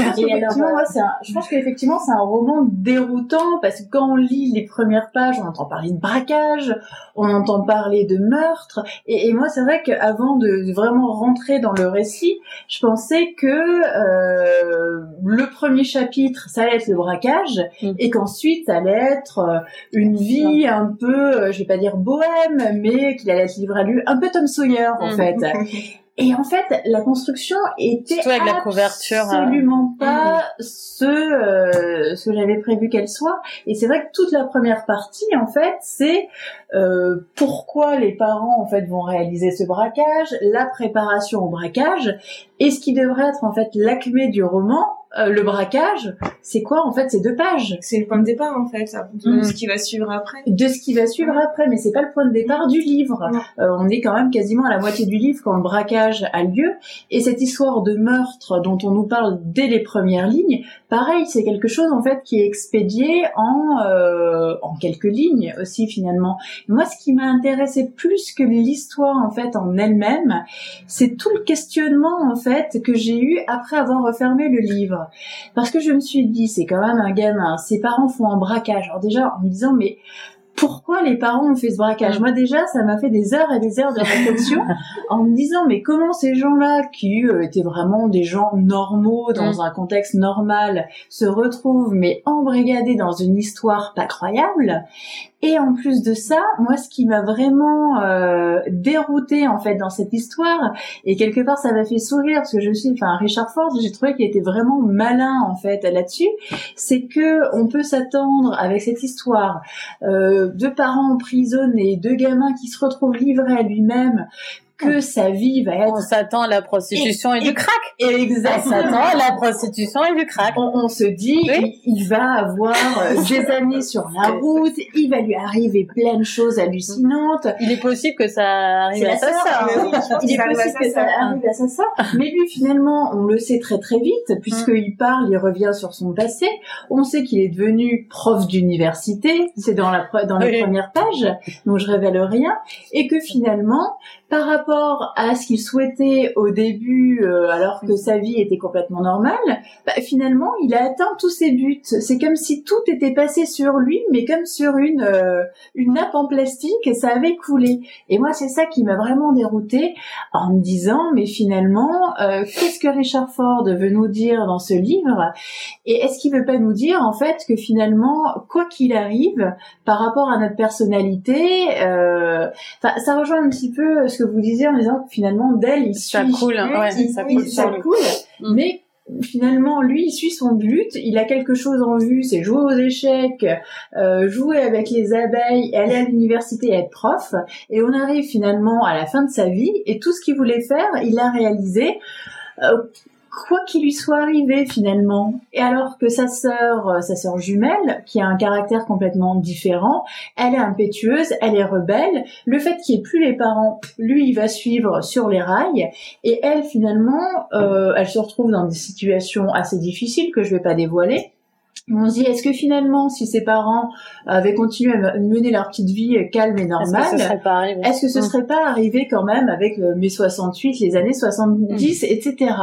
effectivement, moi, un, je pense qu'effectivement, c'est un roman déroutant parce que quand on lit les premières pages, on entend parler de braquage, on entend parler de meurtre. Et, et moi, c'est vrai qu'avant de vraiment rentrer dans le récit, je pensais que euh, le premier chapitre, ça allait être le braquage, mm. et qu'ensuite, ça allait être euh, une vie un peu, euh, je vais pas dire bohème, mais qu'il allait être livré à lui, un peu Tom Sawyer, en mm. fait. Et en fait, la construction était avec la couverture, euh, absolument pas mhm. ce, euh, ce que j'avais prévu qu'elle soit. Et c'est vrai que toute la première partie, en fait, c'est euh, pourquoi les parents en fait vont réaliser ce braquage, la préparation au braquage, et ce qui devrait être en fait l'acmé du roman, euh, le braquage, c'est quoi en fait C'est deux pages. C'est le point de départ en fait, de mm. ce qui va suivre après. De ce qui va suivre après, mais c'est pas le point de départ du livre. Euh, on est quand même quasiment à la moitié du livre quand le braquage a lieu. Et cette histoire de meurtre dont on nous parle dès les premières lignes, pareil, c'est quelque chose en fait qui est expédié en euh, en quelques lignes aussi finalement. Moi, ce qui m'a intéressé plus que l'histoire en fait en elle-même, c'est tout le questionnement en fait que j'ai eu après avoir refermé le livre. Parce que je me suis dit, c'est quand même un gamin, ses parents font un braquage. Alors déjà, en me disant, mais pourquoi les parents ont fait ce braquage Moi déjà, ça m'a fait des heures et des heures de réflexion en me disant mais comment ces gens-là qui euh, étaient vraiment des gens normaux dans mm. un contexte normal se retrouvent mais embrigadés dans une histoire pas croyable et en plus de ça, moi, ce qui m'a vraiment euh, dérouté en fait dans cette histoire, et quelque part ça m'a fait sourire parce que je suis, enfin Richard Ford, j'ai trouvé qu'il était vraiment malin en fait là-dessus, c'est que on peut s'attendre avec cette histoire euh, de parents emprisonnés, de gamins qui se retrouvent livrés à lui-même, que sa vie va être. On s'attend à la prostitution et, du crack. Exactement. On s'attend à la prostitution et du crack. On, se dit, il, va avoir euh, des années sur la route, il va lui arriver plein de choses hallucinantes. Il est possible que ça arrive à sa sœur. il est possible que ça arrive à sa sœur. Mais lui, finalement, on le sait très très vite, puisqu'il parle, il revient sur son passé. On sait qu'il est devenu prof d'université. C'est dans la dans les premières pages, donc je révèle rien. Et que finalement, par rapport à ce qu'il souhaitait au début, euh, alors que sa vie était complètement normale, bah, finalement, il a atteint tous ses buts. C'est comme si tout était passé sur lui, mais comme sur une euh, une nappe en plastique, et ça avait coulé. Et moi, c'est ça qui m'a vraiment déroutée en me disant, mais finalement, euh, qu'est-ce que Richard Ford veut nous dire dans ce livre? Et est-ce qu'il veut pas nous dire en fait que finalement, quoi qu'il arrive, par rapport à notre personnalité, ça rejoint un petit peu ce que vous disiez en disant que finalement d'elle il ça coule, ouais, ça coule, ça coule. mm. mais finalement lui il suit son but il a quelque chose en vue c'est jouer aux échecs euh, jouer avec les abeilles aller à l'université et être prof. Et on arrive finalement à la fin de sa vie et tout ce qu'il voulait faire il l'a réalisé euh, quoi qu'il lui soit arrivé finalement. Et alors que sa sœur, euh, sa sœur jumelle, qui a un caractère complètement différent, elle est impétueuse, elle est rebelle. Le fait qu'il n'y ait plus les parents, lui, il va suivre sur les rails. Et elle, finalement, euh, elle se retrouve dans des situations assez difficiles que je vais pas dévoiler on se dit, est-ce que finalement, si ses parents avaient continué à mener leur petite vie calme et normale, est-ce que ce serait pas arrivé, est-ce que ce mm. serait pas arrivé quand même avec euh, mai 68, les années 70, mm. etc.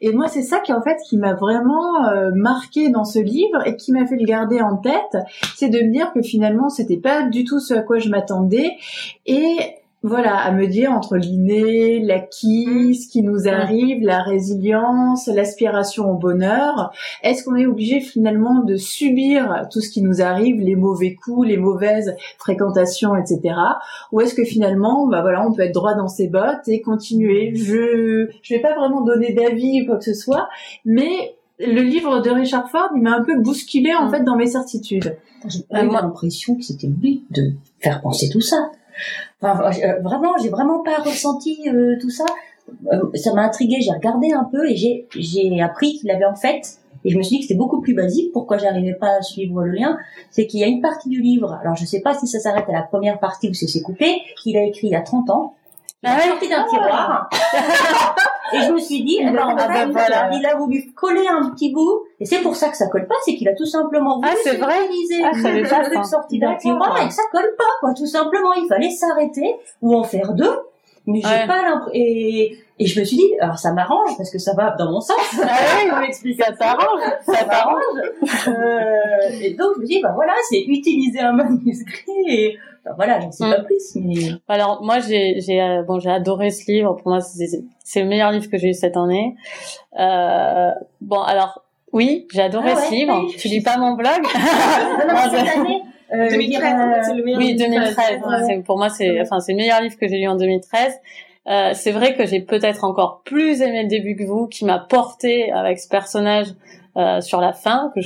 Et moi, c'est ça qui en fait qui m'a vraiment euh, marqué dans ce livre et qui m'a fait le garder en tête, c'est de me dire que finalement, c'était pas du tout ce à quoi je m'attendais et voilà, à me dire entre l'inné, l'acquis, mm. ce qui nous arrive, la résilience, l'aspiration au bonheur, est-ce qu'on est obligé finalement de subir tout ce qui nous arrive, les mauvais coups, les mauvaises fréquentations, etc. Ou est-ce que finalement, bah voilà, on peut être droit dans ses bottes et continuer? Je, je vais pas vraiment donner d'avis ou quoi que ce soit, mais le livre de Richard Ford, il m'a un peu bousculé en mm. fait dans mes certitudes. J'ai eu l'impression que c'était but de faire penser tout ça. Enfin, euh, vraiment, j'ai vraiment pas ressenti euh, tout ça. Euh, ça m'a intrigué. J'ai regardé un peu et j'ai j'ai appris qu'il avait en fait. Et je me suis dit que c'était beaucoup plus basique. Pourquoi j'arrivais pas à suivre le lien C'est qu'il y a une partie du livre. Alors je sais pas si ça s'arrête à la première partie ou si c'est coupé. Qu'il a écrit il y a 30 ans. Il a sorti d'un tiroir. et je me suis dit, eh ben, ah, ben, voilà. il a voulu coller un petit bout. Et c'est pour ça que ça colle pas, c'est qu'il a tout simplement voulu ah, vrai utiliser ah, le truc sorti d'un tiroir et que ça colle pas, quoi. Tout simplement, il fallait s'arrêter ou en faire deux. Mais j'ai pas l'impression, et, et je me suis dit, alors ça m'arrange parce que ça va dans mon sens. Ah oui, on m'explique, ça t'arrange, ça t'arrange. Euh, et donc je me dis, bah voilà, c'est utiliser un manuscrit et voilà, j'en sais pas mm. plus. Mais... Alors moi j'ai j'ai euh, bon j'ai adoré ce livre. Pour moi c'est c'est le meilleur livre que j'ai eu cette année. Euh, bon alors oui j'ai adoré ah ce livre. Tu lis pas mon blog non, non, cette année. Euh, 2013, c'est le meilleur oui, 2013. Pour moi, c'est, enfin, c'est le meilleur livre que j'ai lu en 2013. Euh, c'est vrai que j'ai peut-être encore plus aimé le début que vous, qui m'a porté avec ce personnage euh, sur la fin, que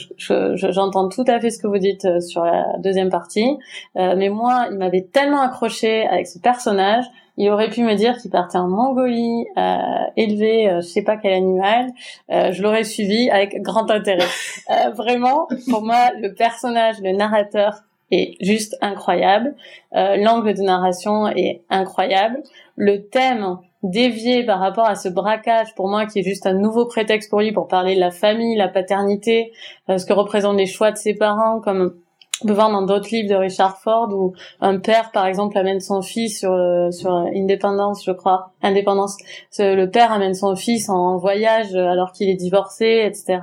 j'entends tout à fait ce que vous dites euh, sur la deuxième partie, euh, mais moi, il m'avait tellement accroché avec ce personnage, il aurait pu me dire qu'il partait en Mongolie, euh, élever je sais pas quel animal, je l'aurais suivi avec grand intérêt. vraiment, pour moi, le personnage, le narrateur est juste incroyable, l'angle de narration est incroyable, le thème dévié par rapport à ce braquage, pour moi, qui est juste un nouveau prétexte pour lui pour parler de la famille, la paternité, euh, ce que représentent les choix de ses parents, comme on peut voir dans d'autres livres de Richard Ford où un père, par exemple, amène son fils sur euh, sur Indépendance, je crois, Indépendance. Le père amène son fils en voyage alors qu'il est divorcé, etc.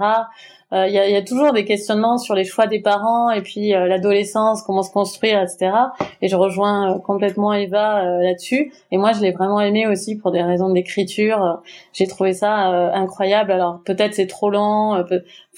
Euh, il y, a, y, a, toujours des questionnements sur les choix des parents et puis euh, l'adolescence, comment se construire, etc. Et je rejoins euh, complètement Eva là-dessus. Et moi, je l'ai vraiment aimé aussi pour des raisons d'écriture. J'ai trouvé ça incroyable. Alors peut-être c'est trop lent.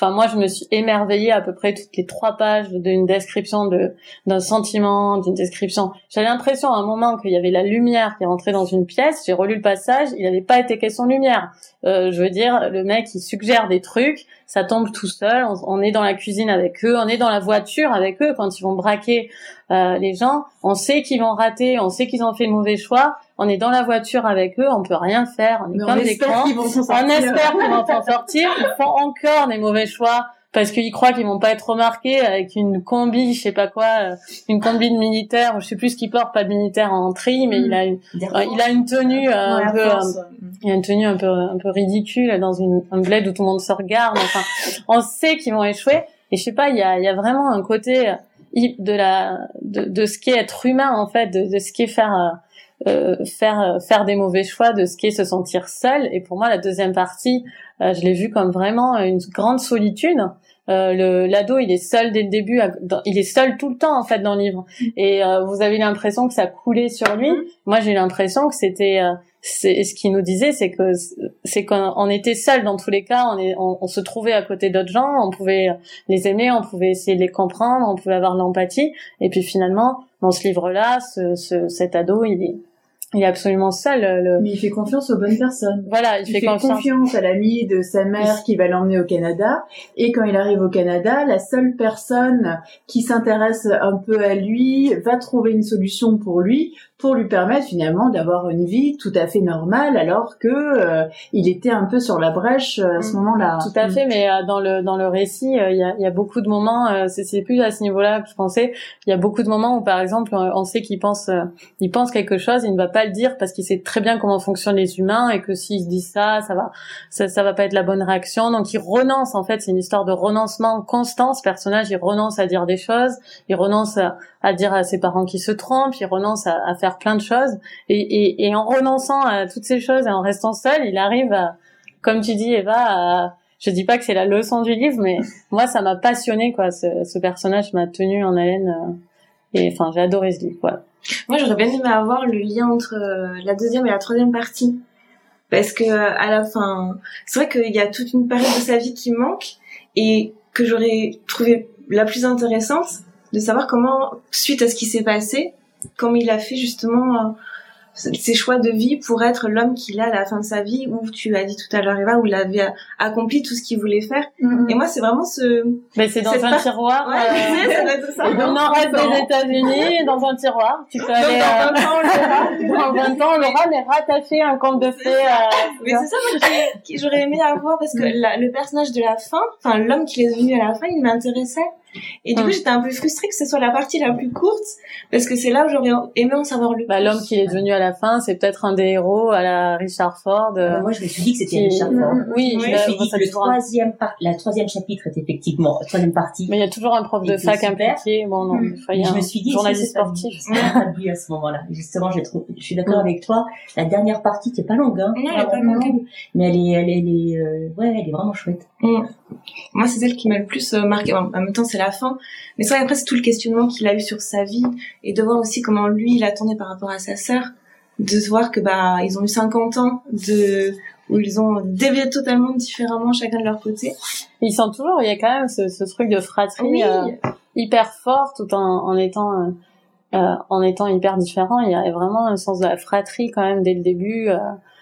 Enfin, moi, je me suis émerveillée à peu près toutes les trois pages d'une description de d'un sentiment, d'une description. J'avais l'impression à un moment qu'il y avait la lumière qui rentrait dans une pièce. J'ai relu le passage, il n'avait pas été question de lumière. Euh, je veux dire, le mec, il suggère des trucs, ça tombe tout seul. On, est dans la cuisine avec eux, on est dans la voiture avec eux quand ils vont braquer euh, les gens. On sait qu'ils vont rater, on sait qu'ils ont fait le mauvais choix. On est dans la voiture avec eux, on peut rien faire. On est d'écran. On espère qu'ils vont s'en sortir. Ils font encore des mauvais choix parce qu'ils croient qu'ils vont pas être remarqués avec une combi, je sais pas quoi, euh, une combi de militaire, je sais plus ce qu'il porte, pas de militaire en tri, mais il a une, euh, il a une tenue euh, un peu, il a une tenue un peu un peu ridicule dans une un bled où tout le monde se regarde. Enfin, on sait qu'ils vont échouer. Et je sais pas, il y a, il y a vraiment un côté de la de, de ce qu'est être humain en fait, de, de ce qu'est faire euh, faire faire des mauvais choix, de ce qu'est se sentir seul. Et pour moi, la deuxième partie, je l'ai vu comme vraiment une grande solitude. Euh, le l'ado il est seul dès le début il est seul tout le temps en fait dans le livre. Et euh, vous avez l'impression que ça coulait sur lui. Mm-hmm. moi j'ai l'impression que c'était euh, c'est ce qu'il nous disait c'est que c'est qu'on était seul dans tous les cas. On, est, on, se trouvait à côté d'autres gens. On pouvait les aimer on pouvait essayer de les comprendre on pouvait avoir l'empathie. Et puis finalement dans ce livre là ce, ce, cet ado il est il est absolument seul. Le... Mais il fait confiance aux bonnes personnes. Voilà, il, fait, confiance. à l'ami de sa mère qui va l'emmener au Canada. Et quand il arrive au Canada, la seule personne qui s'intéresse un peu à lui va trouver une solution pour lui pour lui permettre finalement d'avoir une vie tout à fait normale alors que euh, il était un peu sur la brèche euh, à ce mm. moment-là. Tout à fait, mais euh, dans le dans le récit, il y, a, y, a, beaucoup de moments. c'est plus à ce niveau-là que je pensais. Il y a beaucoup de moments où, par exemple, on sait qu'il pense il pense quelque chose, il ne va pas le dire parce qu'il sait très bien comment fonctionnent les humains et que s'il se dit ça, ça va ça, ça va pas être la bonne réaction. Donc il renonce. En fait, c'est une histoire de renoncement constant. Ce personnage, il renonce à dire des choses, il renonce à, à dire à ses parents qu'ils se trompent, il renonce à, à faire plein de choses. Et, et, et, en renonçant à toutes ces choses et en restant seul, il arrive à, comme tu dis Eva, à, je dis pas que c'est la leçon du livre, mais moi ça m'a passionné quoi. Ce, ce personnage m'a tenu en haleine. Euh, et enfin, j'ai adoré ce livre. Moi, j'aurais bien aimé avoir le lien entre euh, la deuxième et la troisième partie, parce que à la fin, c'est vrai qu'il y a toute une période de sa vie qui manque et que j'aurais trouvé la plus intéressante de savoir comment, suite à ce qui s'est passé, comme il a fait justement euh, ses choix de vie pour être l'homme qu'il est à la fin de sa vie où tu as dit tout à l'heure Eva où il avait accompli tout ce qu'il voulait faire. Mm-hmm. et moi c'est vraiment ce mais c'est dans un tiroir ouais, euh... ça, dans nord-est des États-Unis dans un tiroir. Tu peux aller dans 20 euh, ans dans 20 ans on aura mais rattaché un conte de fées euh... mais c'est ça moi que j'aurais aimé avoir parce que mm. le personnage de la fin enfin l'homme qui est devenu à la fin il m'intéressait et du coup, mm. j'étais un peu frustrée que ce soit la partie la plus courte, parce que c'est là où j'aurais aimé en savoir le bah, plus. L'homme qui est devenu à la fin, c'est peut-être un des héros à la Richard Ford. Euh, moi, je me suis dit que c'était Richard Ford. Oui, je me suis dit que le troisième, par... la troisième chapitre est effectivement, la troisième partie. Mais il y a toujours un prof de fac impliqué. Bon, non, mm. il je me suis dit, journaliste sportif. Pas à ce moment-là. Justement, je trouve, je suis d'accord mm. avec toi. La dernière partie, qui est pas longue, hein. Non, elle est pas longue. Mais elle est, elle est, elle est euh... ouais, elle est vraiment chouette. Moi, c'est celle qui m'a le plus euh, marqué. En même temps, c'est la fin. Mais c'est vrai, après, c'est tout le questionnement qu'il a eu sur sa vie et de voir aussi comment lui, il attendait par rapport à sa sœur. De voir que, bah, ils ont eu 50 ans de, où ils ont dévié totalement différemment chacun de leur côté. Ils sont toujours, il y a quand même ce, ce truc de fratrie euh, hyper fort tout en, en étant, euh, euh, en étant hyper différent. Il y a vraiment un sens de la fratrie quand même dès le début.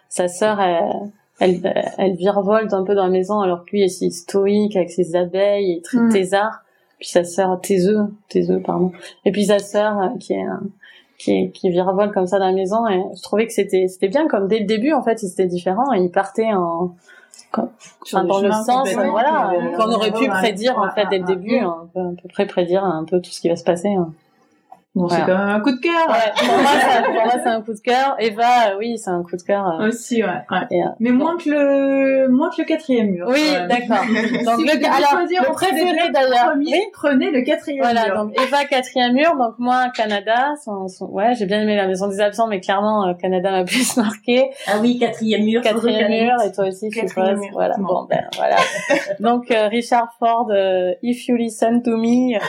sa sœur, elle, elle, elle virevolte un peu dans la maison alors que lui est si stoïque avec ses abeilles et très mm. thésard. Puis sa sœur, tes œufs, tes œufs, pardon. Et puis sa sœur euh, qui est qui, qui virevolte comme ça dans la maison et je trouvais que c'était c'était bien comme dès le début en fait c'était différent et il partait en enfin, dans le sens voilà qu'on aurait pu prédire en fait dès le début à peu près prédire un peu tout ce qui va se passer hein. Bon, c'est quand même un coup de cœur. Ouais, pour moi, c'est un coup de cœur. Eva, euh, oui, c'est un coup de cœur. Euh. Aussi, ouais. ouais. Euh, Mais moins que le, moins que le quatrième mur. Oui, d'accord. donc, le, alors, le préféré d'ailleurs. Oui. Prenez le quatrième voilà, mur. Voilà, donc Eva, quatrième mur. Donc moi, Canada, son, ouais, j'ai bien aimé la maison des absents, mais clairement, Canada m'a plus marqué. Ah oui, quatrième mur. Quatrième mur, et toi aussi, je suppose. Voilà, bon, ben, voilà. donc, Richard Ford, If You Listen to Me.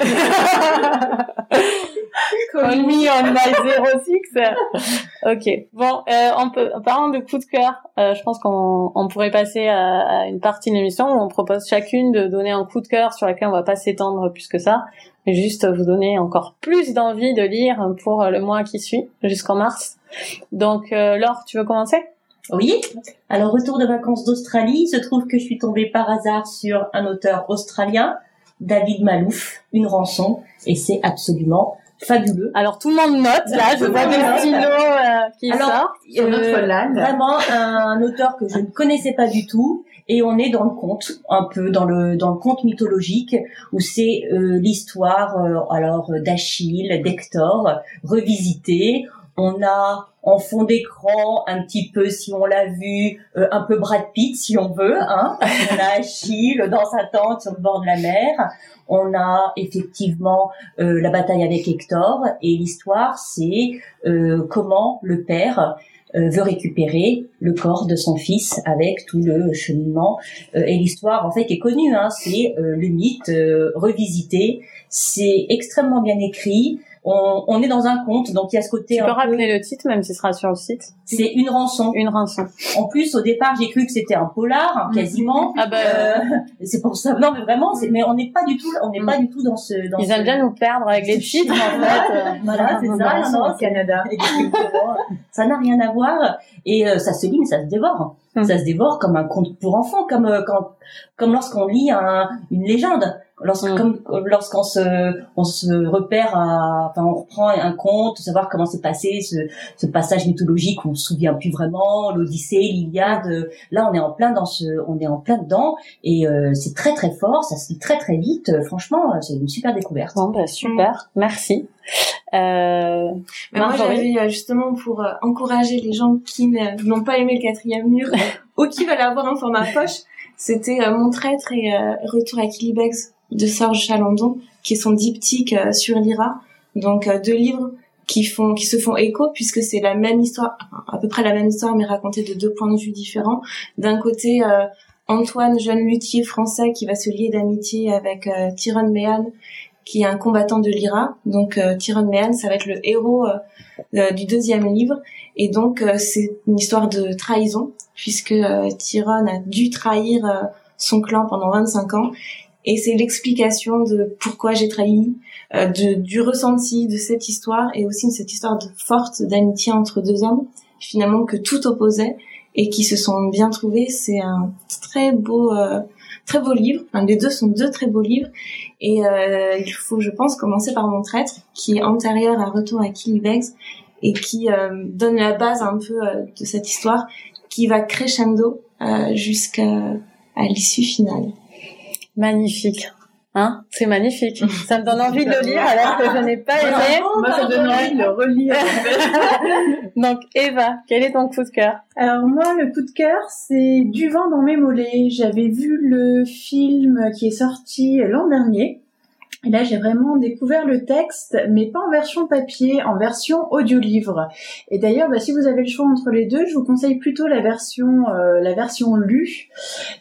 Call me on my 06. ok. Bon, euh, on peut, en parlant de coup de cœur, euh, je pense qu'on on pourrait passer à, une partie de l'émission où on propose chacune de donner un coup de cœur sur lequel on va pas s'étendre plus que ça, mais juste vous donner encore plus d'envie de lire pour le mois qui suit, jusqu'en mars. Donc, euh, Laure, tu veux commencer? Oui. Alors, retour de vacances d'Australie, il se trouve que je suis tombée par hasard sur un auteur australien, David Malouf, Une rançon, et c'est absolument fabuleux. Alors tout le monde note là, je vois des stylos euh, qui Alors, sortent sur notre euh, Vraiment un auteur que je ne connaissais pas du tout et on est dans le conte un peu dans le dans le conte mythologique où c'est euh, l'histoire alors d'Achille, d'Hector revisité. On a en fond d'écran un petit peu si on l'a vu un peu Brad Pitt si on veut hein. On a Achille dans sa tente sur le bord de la mer. On a effectivement euh, la bataille avec Hector. Et l'histoire c'est euh, comment le père euh, veut récupérer le corps de son fils avec tout le cheminement. Et l'histoire en fait est connue hein, c'est le mythe revisité. C'est extrêmement bien écrit on, on, est dans un conte, donc il y a ce côté. Tu peux rappeler le titre, même si ce sera sur le site. C'est une rançon. Une rançon. En plus, au départ, j'ai cru que c'était un polar, hein, quasiment. Ah bah. Euh, c'est pour ça. Non, mais vraiment, mais on n'est pas du tout, on n'est pas du tout dans ce. Dans Ils aiment bien nous perdre avec les titres, en fait. voilà, c'est ça. Non, Canada. ça n'a rien à voir. Et euh, ça se lit, mais ça se dévore. Hum. Ça se dévore comme un conte pour enfants, comme euh, quand, comme lorsqu'on lit un, une légende lorsque, mm. comme, lorsqu'on se, on se repère à, enfin, on reprend un conte, savoir comment s'est passé ce, ce passage mythologique, on se souvient plus vraiment, l'Odyssée, l'Iliade. Là, on est en plein dans ce, on est en plein dedans, et euh, c'est très très fort, ça se lit très très vite. Franchement, c'est une super découverte. Bon, bah, super, merci. Euh, moi, j'avais euh, justement pour euh, encourager les gens qui n'ont pas aimé le quatrième mur ou qui veulent avoir un format poche, c'était Mon traître et Retour à Kilibex de Serge Chalandon, qui est son diptyque euh, sur l'IRA. Donc euh, deux livres qui font qui se font écho puisque c'est la même histoire à peu près la même histoire mais racontée de deux points de vue différents d'un côté euh, Antoine jeune luthier français qui va se lier d'amitié avec euh, Tyrone Mehan qui est un combattant de l'IRA donc euh, Tyrone Mehan ça va être le héros du deuxième livre et donc c'est une histoire de trahison puisque Tyrone a dû trahir son clan pendant 25 ans et c'est l'explication de pourquoi j'ai trahi, euh, de, du ressenti de cette histoire et aussi de cette histoire forte d'amitié entre deux hommes, finalement que tout opposait et qui se sont bien trouvés. C'est un très beau, euh, très beau livre. Enfin, les deux sont deux très beaux livres et euh, il faut, je pense, commencer par Mon traître, qui est antérieur à Retour à Killybegs et qui donne la base un peu de cette histoire, qui va crescendo jusqu'à à l'issue finale. Magnifique. Hein C'est magnifique. Ça me donne envie de le lire alors que je n'ai pas aimé. Moi, ça me donne envie de le relire. Donc, Eva, quel est ton coup de cœur? Alors moi, le coup de cœur, c'est Du vent dans mes mollets. J'avais vu le film qui est sorti l'an dernier et là, j'ai vraiment découvert le texte, mais pas en version papier, en version audio-livre. Et d'ailleurs, bah, si vous avez le choix entre les deux, je vous conseille plutôt la version, euh, la version lue,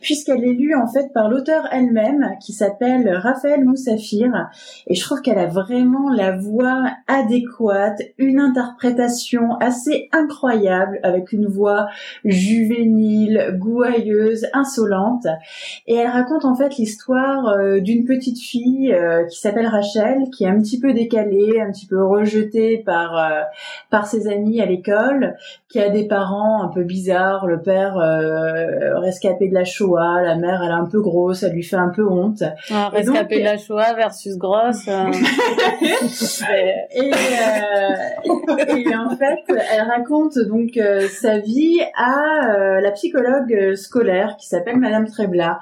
puisqu'elle est lue en fait par l'auteur elle-même, qui s'appelle Raphaël Moussafir. Et je trouve qu'elle a vraiment la voix adéquate, une interprétation assez incroyable, avec une voix juvénile, gouailleuse, insolente. Et elle raconte en fait l'histoire euh, d'une petite fille. Euh, qui s'appelle Rachel, qui est un petit peu décalée, un petit peu rejetée par euh, par ses amis à l'école, qui a des parents un peu bizarres. Le père euh, rescapé de la Shoah, la mère elle est un peu grosse, elle lui fait un peu honte. Ah, rescapé de la Shoah versus grosse. et, et en fait, elle raconte donc sa vie à la psychologue scolaire qui s'appelle Madame Trebla.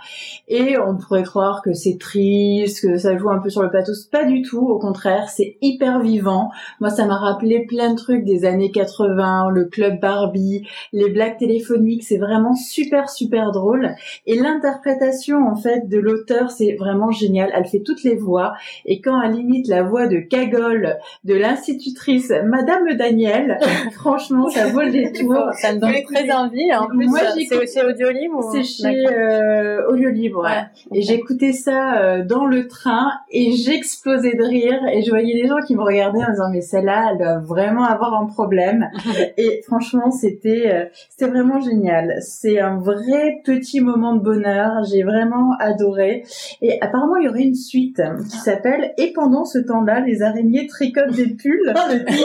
Et on pourrait croire que c'est triste, que ça joue un peu sur le pathos. Pas du tout, au contraire, c'est hyper vivant. Moi, ça m'a rappelé plein de trucs des années 80, le club Barbie, les blagues téléphoniques, c'est vraiment super, super drôle. Et l'interprétation, en fait, de l'auteur, c'est vraiment génial. Elle fait toutes les voix. Et quand elle imite la voix de Cagole, de l'institutrice Madame Daniel, franchement, ça vaut le détour. Ça me donne très envie. En plus, c'est chez Audiolib C'est chez euh, Audiolib, ouais. Et j'écoutais ça euh, dans le train et j'explosais de rire et je voyais les gens qui me regardaient en disant mais celle-là elle doit vraiment avoir un problème. Et franchement c'était euh, c'était vraiment génial. C'est un vrai petit moment de bonheur. J'ai vraiment adoré. Et apparemment il y aurait une suite qui s'appelle et pendant ce temps-là les araignées tricotent des pulls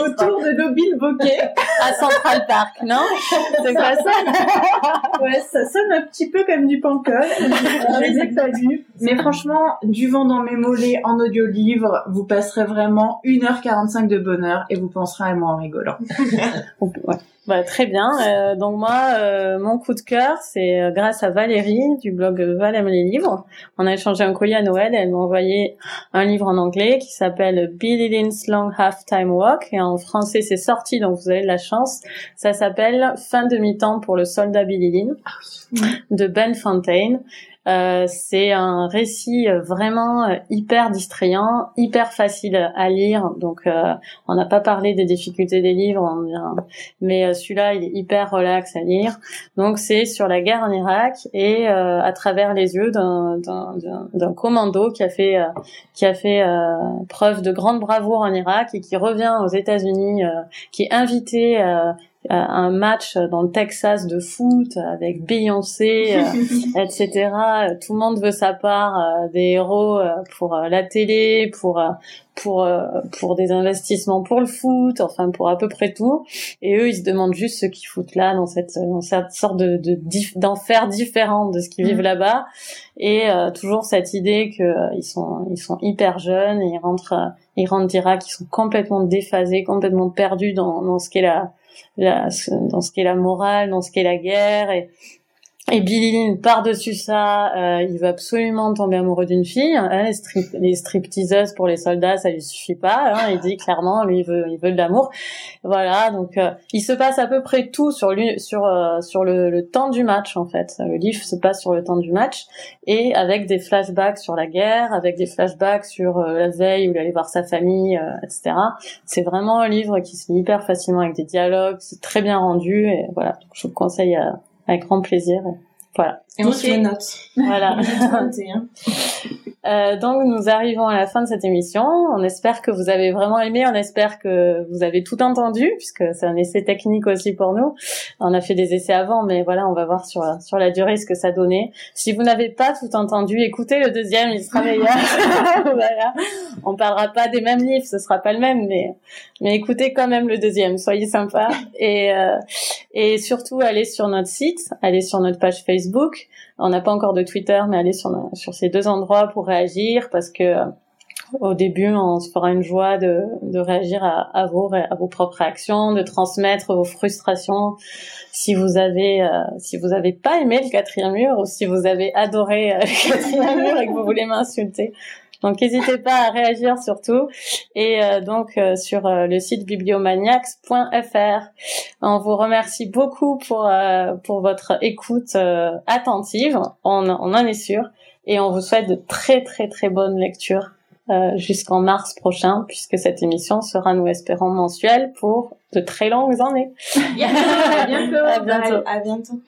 autour de nos billes à Central Park non? C'est quoi ça. Ouais ça sonne un petit peu comme du pancol. Je les ai pas vus mais franchement du vent dans mes mollets en audio-livre, vous passerez vraiment 1h45 de bonheur et vous penserez à moi en rigolant. ouais. Bah, très bien. Euh, donc moi, euh, mon coup de cœur, c'est euh, grâce à Valérie du blog Val aime les livres. On a échangé un courrier à Noël. Et elle m'a envoyé un livre en anglais qui s'appelle Billy Lynn's Long Half Time Walk et en français c'est sorti, donc vous avez de la chance. Ça s'appelle Fin de mi-temps pour le soldat Billy Lynn ah de Ben Fontaine. Euh, c'est un récit euh, vraiment euh, hyper distrayant, hyper facile à lire. Donc, on n'a pas parlé des difficultés des livres, mais celui-là, il est hyper relax à lire. Donc, c'est sur la guerre en Irak et à travers les yeux d'un commando qui a fait qui a fait preuve de grande bravoure en Irak et qui revient aux États-Unis, qui est invité euh, un match dans le Texas de foot avec Beyoncé, euh, etc. Tout le monde veut sa part euh, des héros pour la télé, pour pour pour des investissements pour le foot, enfin pour à peu près tout. Et eux, ils se demandent juste ce qu'ils foutent là dans cette dans cette sorte de d'enfer différent de ce qu'ils vivent mm. là-bas. Et toujours cette idée que ils sont ils sont hyper jeunes et ils rentrent ils rentrent d'Irak, ils sont complètement déphasés, complètement perdus dans dans ce qu'est la dans ce qu'est la morale, dans ce qu'est la guerre et Billy Lynn, par-dessus ça, euh, il veut absolument tomber amoureux d'une fille. Hein, les, strip, les stripteaseuses pour les soldats, ça lui suffit pas. Hein, il dit clairement, lui, il veut, il veut de l'amour. Voilà, donc euh, il se passe à peu près tout sur lui, sur euh, sur le, le, temps du match en fait. Le livre se passe sur le temps du match et avec des flashbacks sur la guerre, avec des flashbacks sur la veille où il allait voir sa famille, etc. C'est vraiment un livre qui se lit hyper facilement avec des dialogues, c'est très bien rendu et voilà. Je vous conseille à avec grand plaisir. Voilà. Et on se note. Voilà. euh, donc nous arrivons à la fin de cette émission. On espère que vous avez vraiment aimé. On espère que vous avez tout entendu, puisque c'est un essai technique aussi pour nous. On a fait des essais avant, mais voilà, on va voir sur sur la durée ce que ça donnait. Si vous n'avez pas tout entendu, écoutez le deuxième, il sera meilleur. voilà. On parlera pas des mêmes livres, ce sera pas le même, mais mais écoutez quand même le deuxième. Soyez sympa et euh, et surtout allez sur notre site, allez sur notre page Facebook on n'a pas encore de Twitter, mais allez sur, ces deux endroits pour réagir parce que euh, au début, on se fera une joie de, réagir à, vos, propres réactions, de transmettre vos frustrations. Si vous avez, euh, si vous avez pas aimé le quatrième mur ou si vous avez adoré euh, le quatrième mur et que vous voulez m'insulter, donc n'hésitez pas à réagir surtout. Et euh, donc euh, sur euh, le site bibliomaniacs.fr. On vous remercie beaucoup pour pour votre écoute attentive. On, on en est sûr. Et on vous souhaite de très très très bonnes lectures jusqu'en mars prochain, puisque cette émission sera, nous espérons, mensuelle pour de très longues années. à bientôt. À bientôt. À bientôt.